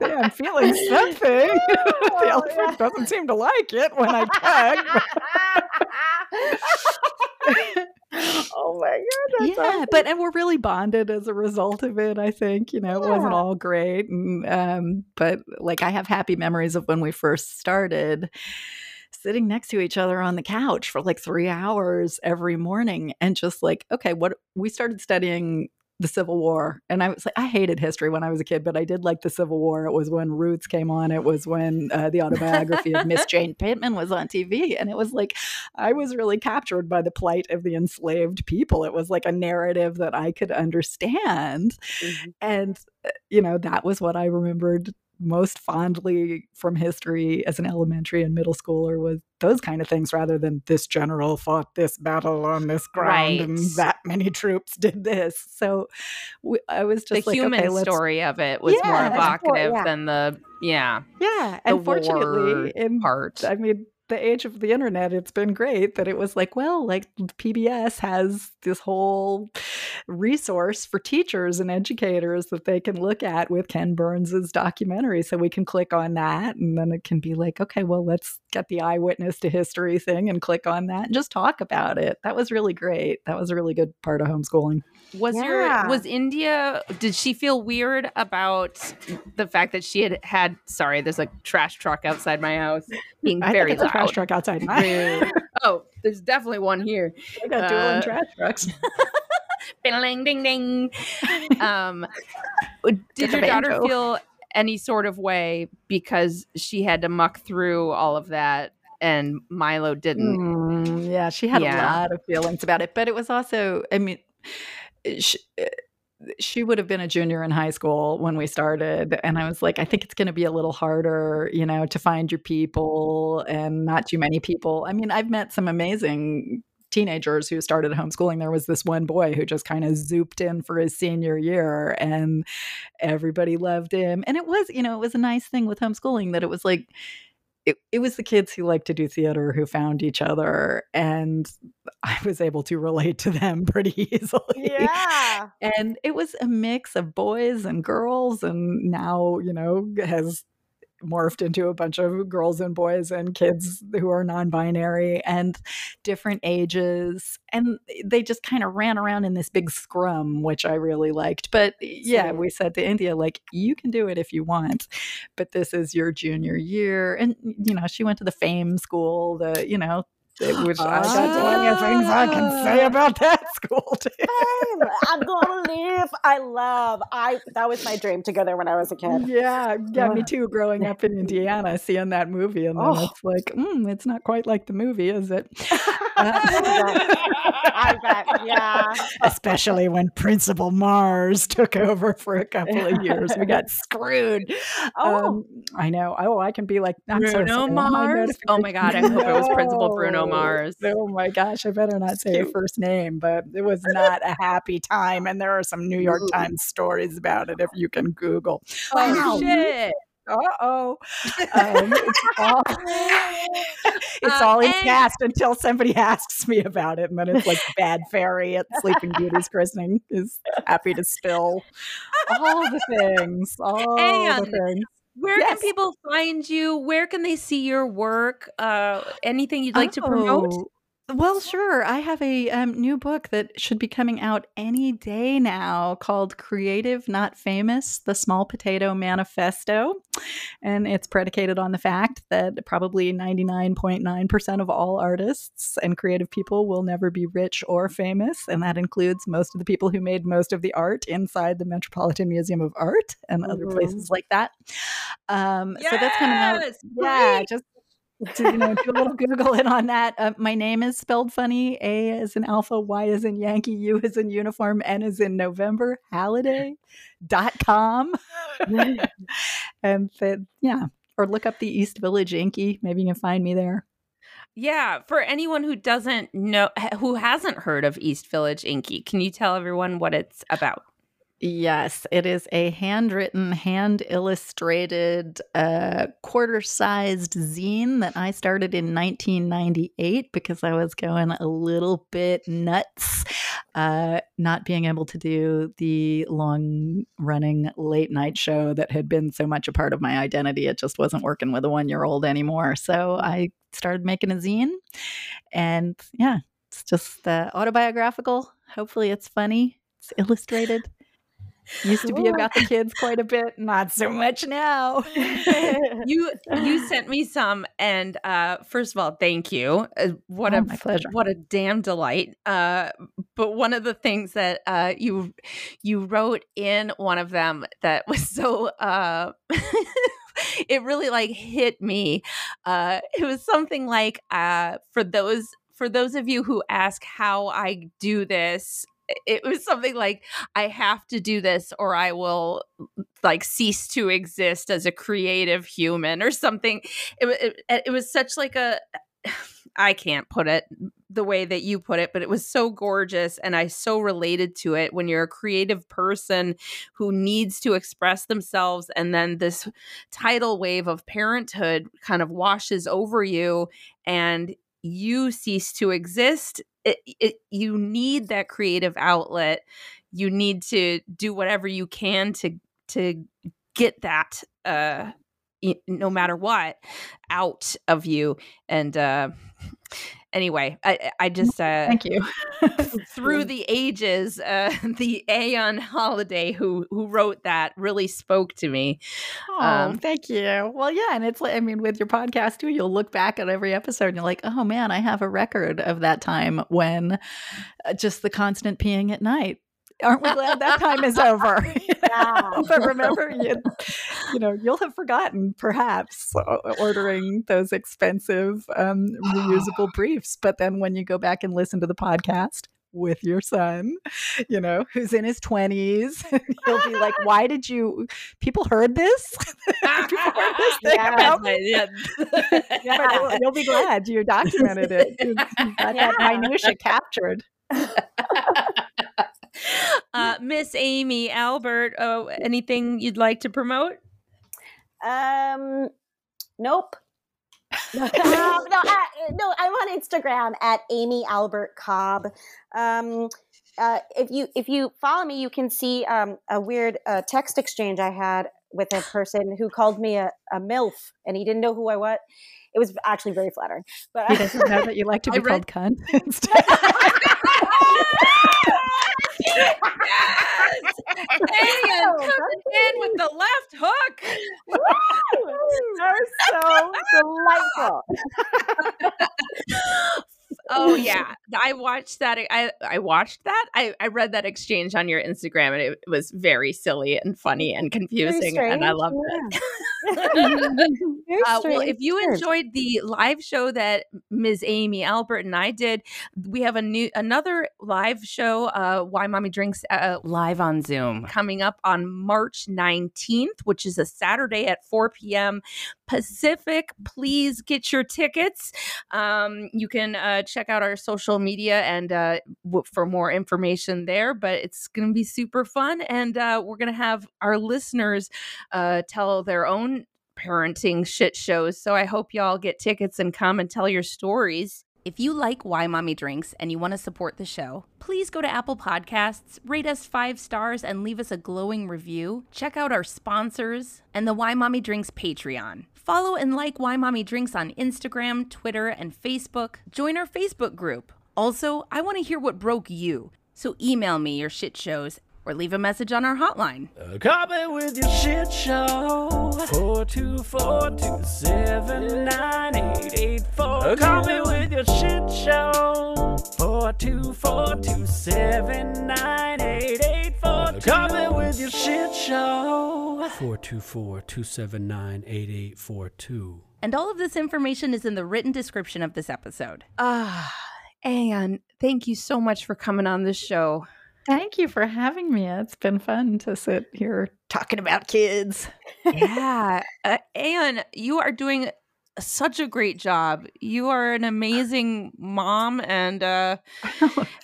yeah, I'm feeling something. the oh, elephant yeah. doesn't seem to like it when I tug. oh my god yeah awesome. but and we're really bonded as a result of it i think you know yeah. it wasn't all great and um but like i have happy memories of when we first started sitting next to each other on the couch for like three hours every morning and just like, okay, what we started studying the Civil War. And I was like, I hated history when I was a kid, but I did like the Civil War. It was when Roots came on. It was when uh, the autobiography of Miss Jane Pittman was on TV. And it was like, I was really captured by the plight of the enslaved people. It was like a narrative that I could understand. Mm-hmm. And, uh, you know, that was what I remembered most fondly from history as an elementary and middle schooler was those kind of things rather than this general fought this battle on this ground right. and that many troops did this. So we, I was just the like, human okay, story of it was yeah, more evocative yeah. than the yeah yeah. And fortunately, in part, I mean, the age of the internet, it's been great that it was like, well, like PBS has this whole resource for teachers and educators that they can look at with Ken Burns's documentary. So we can click on that and then it can be like, okay, well, let's get the eyewitness to history thing and click on that and just talk about it. That was really great. That was a really good part of homeschooling. Was yeah. your was India did she feel weird about the fact that she had had sorry, there's a trash truck outside my house being very loud trash truck outside oh, there's definitely one here. I got dual uh, trash trucks. ding ding ding. Um, did your daughter feel any sort of way because she had to muck through all of that and Milo didn't? Mm, yeah, she had yeah. a lot of feelings about it, but it was also, I mean, she, she would have been a junior in high school when we started and i was like i think it's going to be a little harder you know to find your people and not too many people. I mean i've met some amazing teenagers who started homeschooling. There was this one boy who just kind of zooped in for his senior year and everybody loved him and it was you know it was a nice thing with homeschooling that it was like it, it was the kids who like to do theater who found each other and i was able to relate to them pretty easily. Yeah. And it was a mix of boys and girls and now you know has morphed into a bunch of girls and boys and kids who are non-binary and different ages and they just kind of ran around in this big scrum which i really liked. But yeah we said to india like you can do it if you want but this is your junior year. And you know she went to the fame school the you know which. I got plenty of things I can say ah. about that school too. I'm gonna live. I love. I that was my dream to go there when I was a kid. Yeah, yeah, me too. Growing up in Indiana, seeing that movie, and then oh. it's like, mm, it's not quite like the movie, is it? I bet, yeah. Especially when Principal Mars took over for a couple of years, we got screwed. Oh, um, I know. Oh, I can be like I'm Bruno so Mars. Oh my god, I hope it was Principal Bruno Mars. Oh my gosh, I better not say her first name, but it was not a happy time, and there are some New York Times stories about it if you can Google. Oh, shit uh-oh um, it's all, it's uh, all in and- cast until somebody asks me about it and then it's like bad fairy at sleeping beauty's christening is happy to spill all the things all and- the things where yes. can people find you? Where can they see your work? Uh, anything you'd like oh, to promote? Well, sure. I have a um, new book that should be coming out any day now called Creative Not Famous The Small Potato Manifesto. And it's predicated on the fact that probably 99.9% of all artists and creative people will never be rich or famous. And that includes most of the people who made most of the art inside the Metropolitan Museum of Art and other Mhm. places like that. Um, yes! So that's coming out. Yeah, just to you know do a little Google in on that. Uh, my name is spelled funny. A is in alpha, Y is in Yankee, U is in uniform, N is in November. Halliday dot com. and then, yeah, or look up the East Village Inky. Maybe you can find me there. Yeah, for anyone who doesn't know, who hasn't heard of East Village Inky, can you tell everyone what it's about? Yes, it is a handwritten, hand illustrated, uh, quarter sized zine that I started in 1998 because I was going a little bit nuts, uh, not being able to do the long running late night show that had been so much a part of my identity. It just wasn't working with a one year old anymore. So I started making a zine. And yeah, it's just uh, autobiographical. Hopefully, it's funny, it's illustrated. Used to be about the kids quite a bit, not so much now. You you sent me some, and uh, first of all, thank you. Uh, what Oh, a my pleasure. what a damn delight. Uh, but one of the things that uh, you you wrote in one of them that was so uh, it really like hit me. Uh, it was something like uh, for those for those of you who ask how I do this. It was something like I have to do this or I will like cease to exist as a creative human or something. It, it, it was such like a I can't put it the way that you put it, but it was so gorgeous and I so related to it when you're a creative person who needs to express themselves and then this tidal wave of parenthood kind of washes over you and you cease to exist. It, it, you need that creative outlet. You need to do whatever you can to to get that uh no matter what out of you and uh anyway i i just uh Thank you. through the ages uh the Ayun Halliday who who wrote that really spoke to me Oh, Um, thank you. Well, yeah, and it's like I mean, with your podcast too, you'll look back at every episode and you're like, oh man, I have a record of that time when uh, just the constant peeing at night. Aren't we glad that time is over? Yeah. but remember, you, you know, you'll have forgotten perhaps ordering those expensive um, reusable briefs. But then when you go back and listen to the podcast with your son, you know, who's in his 20s, he'll be like, why did you, people heard this? people heard this thing Yeah. about me? yeah. But you'll, you'll be glad you documented it. You you got Yeah. that minutia captured. uh, Miss Amy Albert, oh, anything you'd like to promote? Um, nope. um, no, I, no, I'm on Instagram at Amy Albert Cobb. Um, uh, if you if you follow me, you can see um, a weird uh, text exchange I had with a person who called me a, a milf, and he didn't know who I was. It was actually very flattering. But He doesn't know that you like to be read- called cunt. Yes! And coming in with the left hook. They're so delightful. Oh yeah, I watched that. I I watched that. I I read that exchange on your Instagram, and it was very silly and funny and confusing, and I loved it. Uh, well, if you enjoyed the live show that Ms. Amy Albert and I did, we have a new another live show, uh, Why Mommy Drinks, uh, live on Zoom, coming up on March nineteenth, which is a Saturday at four p.m. Pacific. Please get your tickets. Um, you can uh, check out our social media and uh, for more information there. But it's going to be super fun, and uh, we're going to have our listeners uh, tell their own parenting shit shows. So I hope y'all get tickets and come and tell your stories. If you like Why Mommy Drinks and you want to support the show, please go to Apple Podcasts, rate us five stars, and leave us a glowing review. Check out our sponsors and the Why Mommy Drinks Patreon. Follow and like Why Mommy Drinks on Instagram, Twitter, and Facebook. Join our Facebook group. Also, I want to hear what broke you, so email me your shit shows or leave a message on our hotline. Uh, call me with your shit show. 424-279-8884. Uh, call me with your shit show. 424-279-8884. Uh, call me with your shit show. 424-279-8842. And all of this information is in the written description of this episode. Ah, Anne, thank you so much for coming on this show. Thank you for having me. It's been fun to sit here talking about kids. yeah. Uh, Anne, you are doing such a great job. You are an amazing mom and uh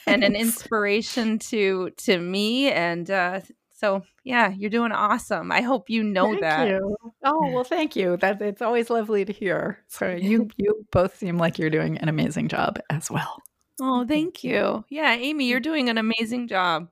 and an inspiration to to me and uh so yeah, you're doing awesome. I hope you know Thank that. you. Oh well, thank you. That it's always lovely to hear. So you you both seem like you're doing an amazing job as well. Oh, thank you. Yeah, Amy, you're mm. doing an amazing job.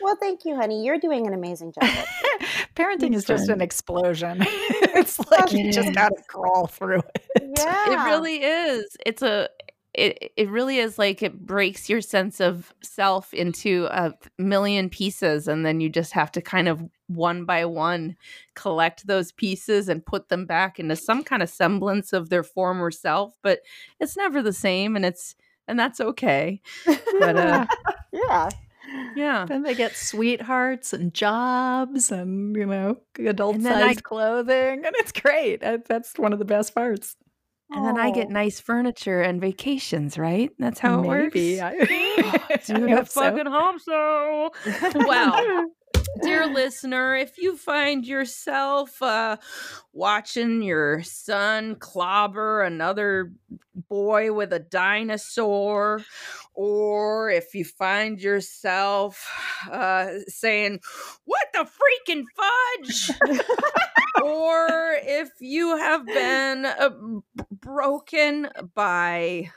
Well, thank you, honey. You're doing an amazing job. Parenting is Thanks, just an explosion. it's like you just gotta crawl through it. yeah. It really is. It's a it it really is like it breaks your sense of self into a million pieces and then you just have to kind of one by one collect those pieces and put them back into some kind of semblance of their former self, but it's never the same and it's and that's okay. But uh yeah. yeah. Then they get sweethearts and jobs and you know adult I- sized clothing, and it's great. That's one of the best parts. And then I get Oh. nice furniture and vacations, right? That's how it Maybe. works. I, Dude, I I so. fucking hope so. Well, dear listener, if you find yourself uh, watching your son clobber another boy with a dinosaur, or if you find yourself uh, saying, What the freaking fudge? or if you have been uh, broken by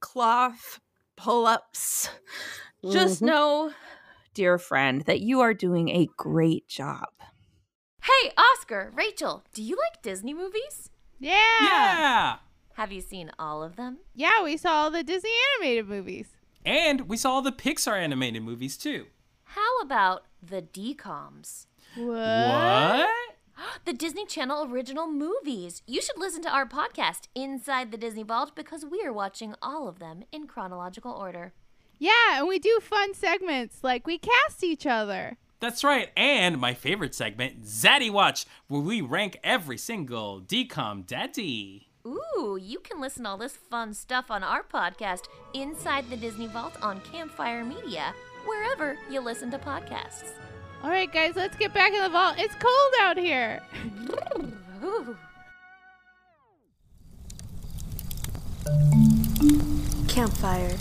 cloth pull ups, just Mhm. know, dear friend, that you are doing a great job. Hey, Oscar, Rachel, do you like Disney movies? Yeah. Yeah! Have you seen all of them? Yeah, we saw all the Disney animated movies. And we saw the Pixar animated movies too. How about the DComs? What? What? The Disney Channel original movies. You should listen to our podcast, Inside the Disney Vault, because we are watching all of them in chronological order. Yeah, and we do fun segments like we cast each other. That's right. And my favorite segment, Zaddy Watch, where we rank every single DCOM daddy. Ooh, you can listen to all this fun stuff on our podcast, Inside the Disney Vault on Campfire Media, wherever you listen to podcasts. All right, guys, let's get back in the vault. It's cold out here. Campfire.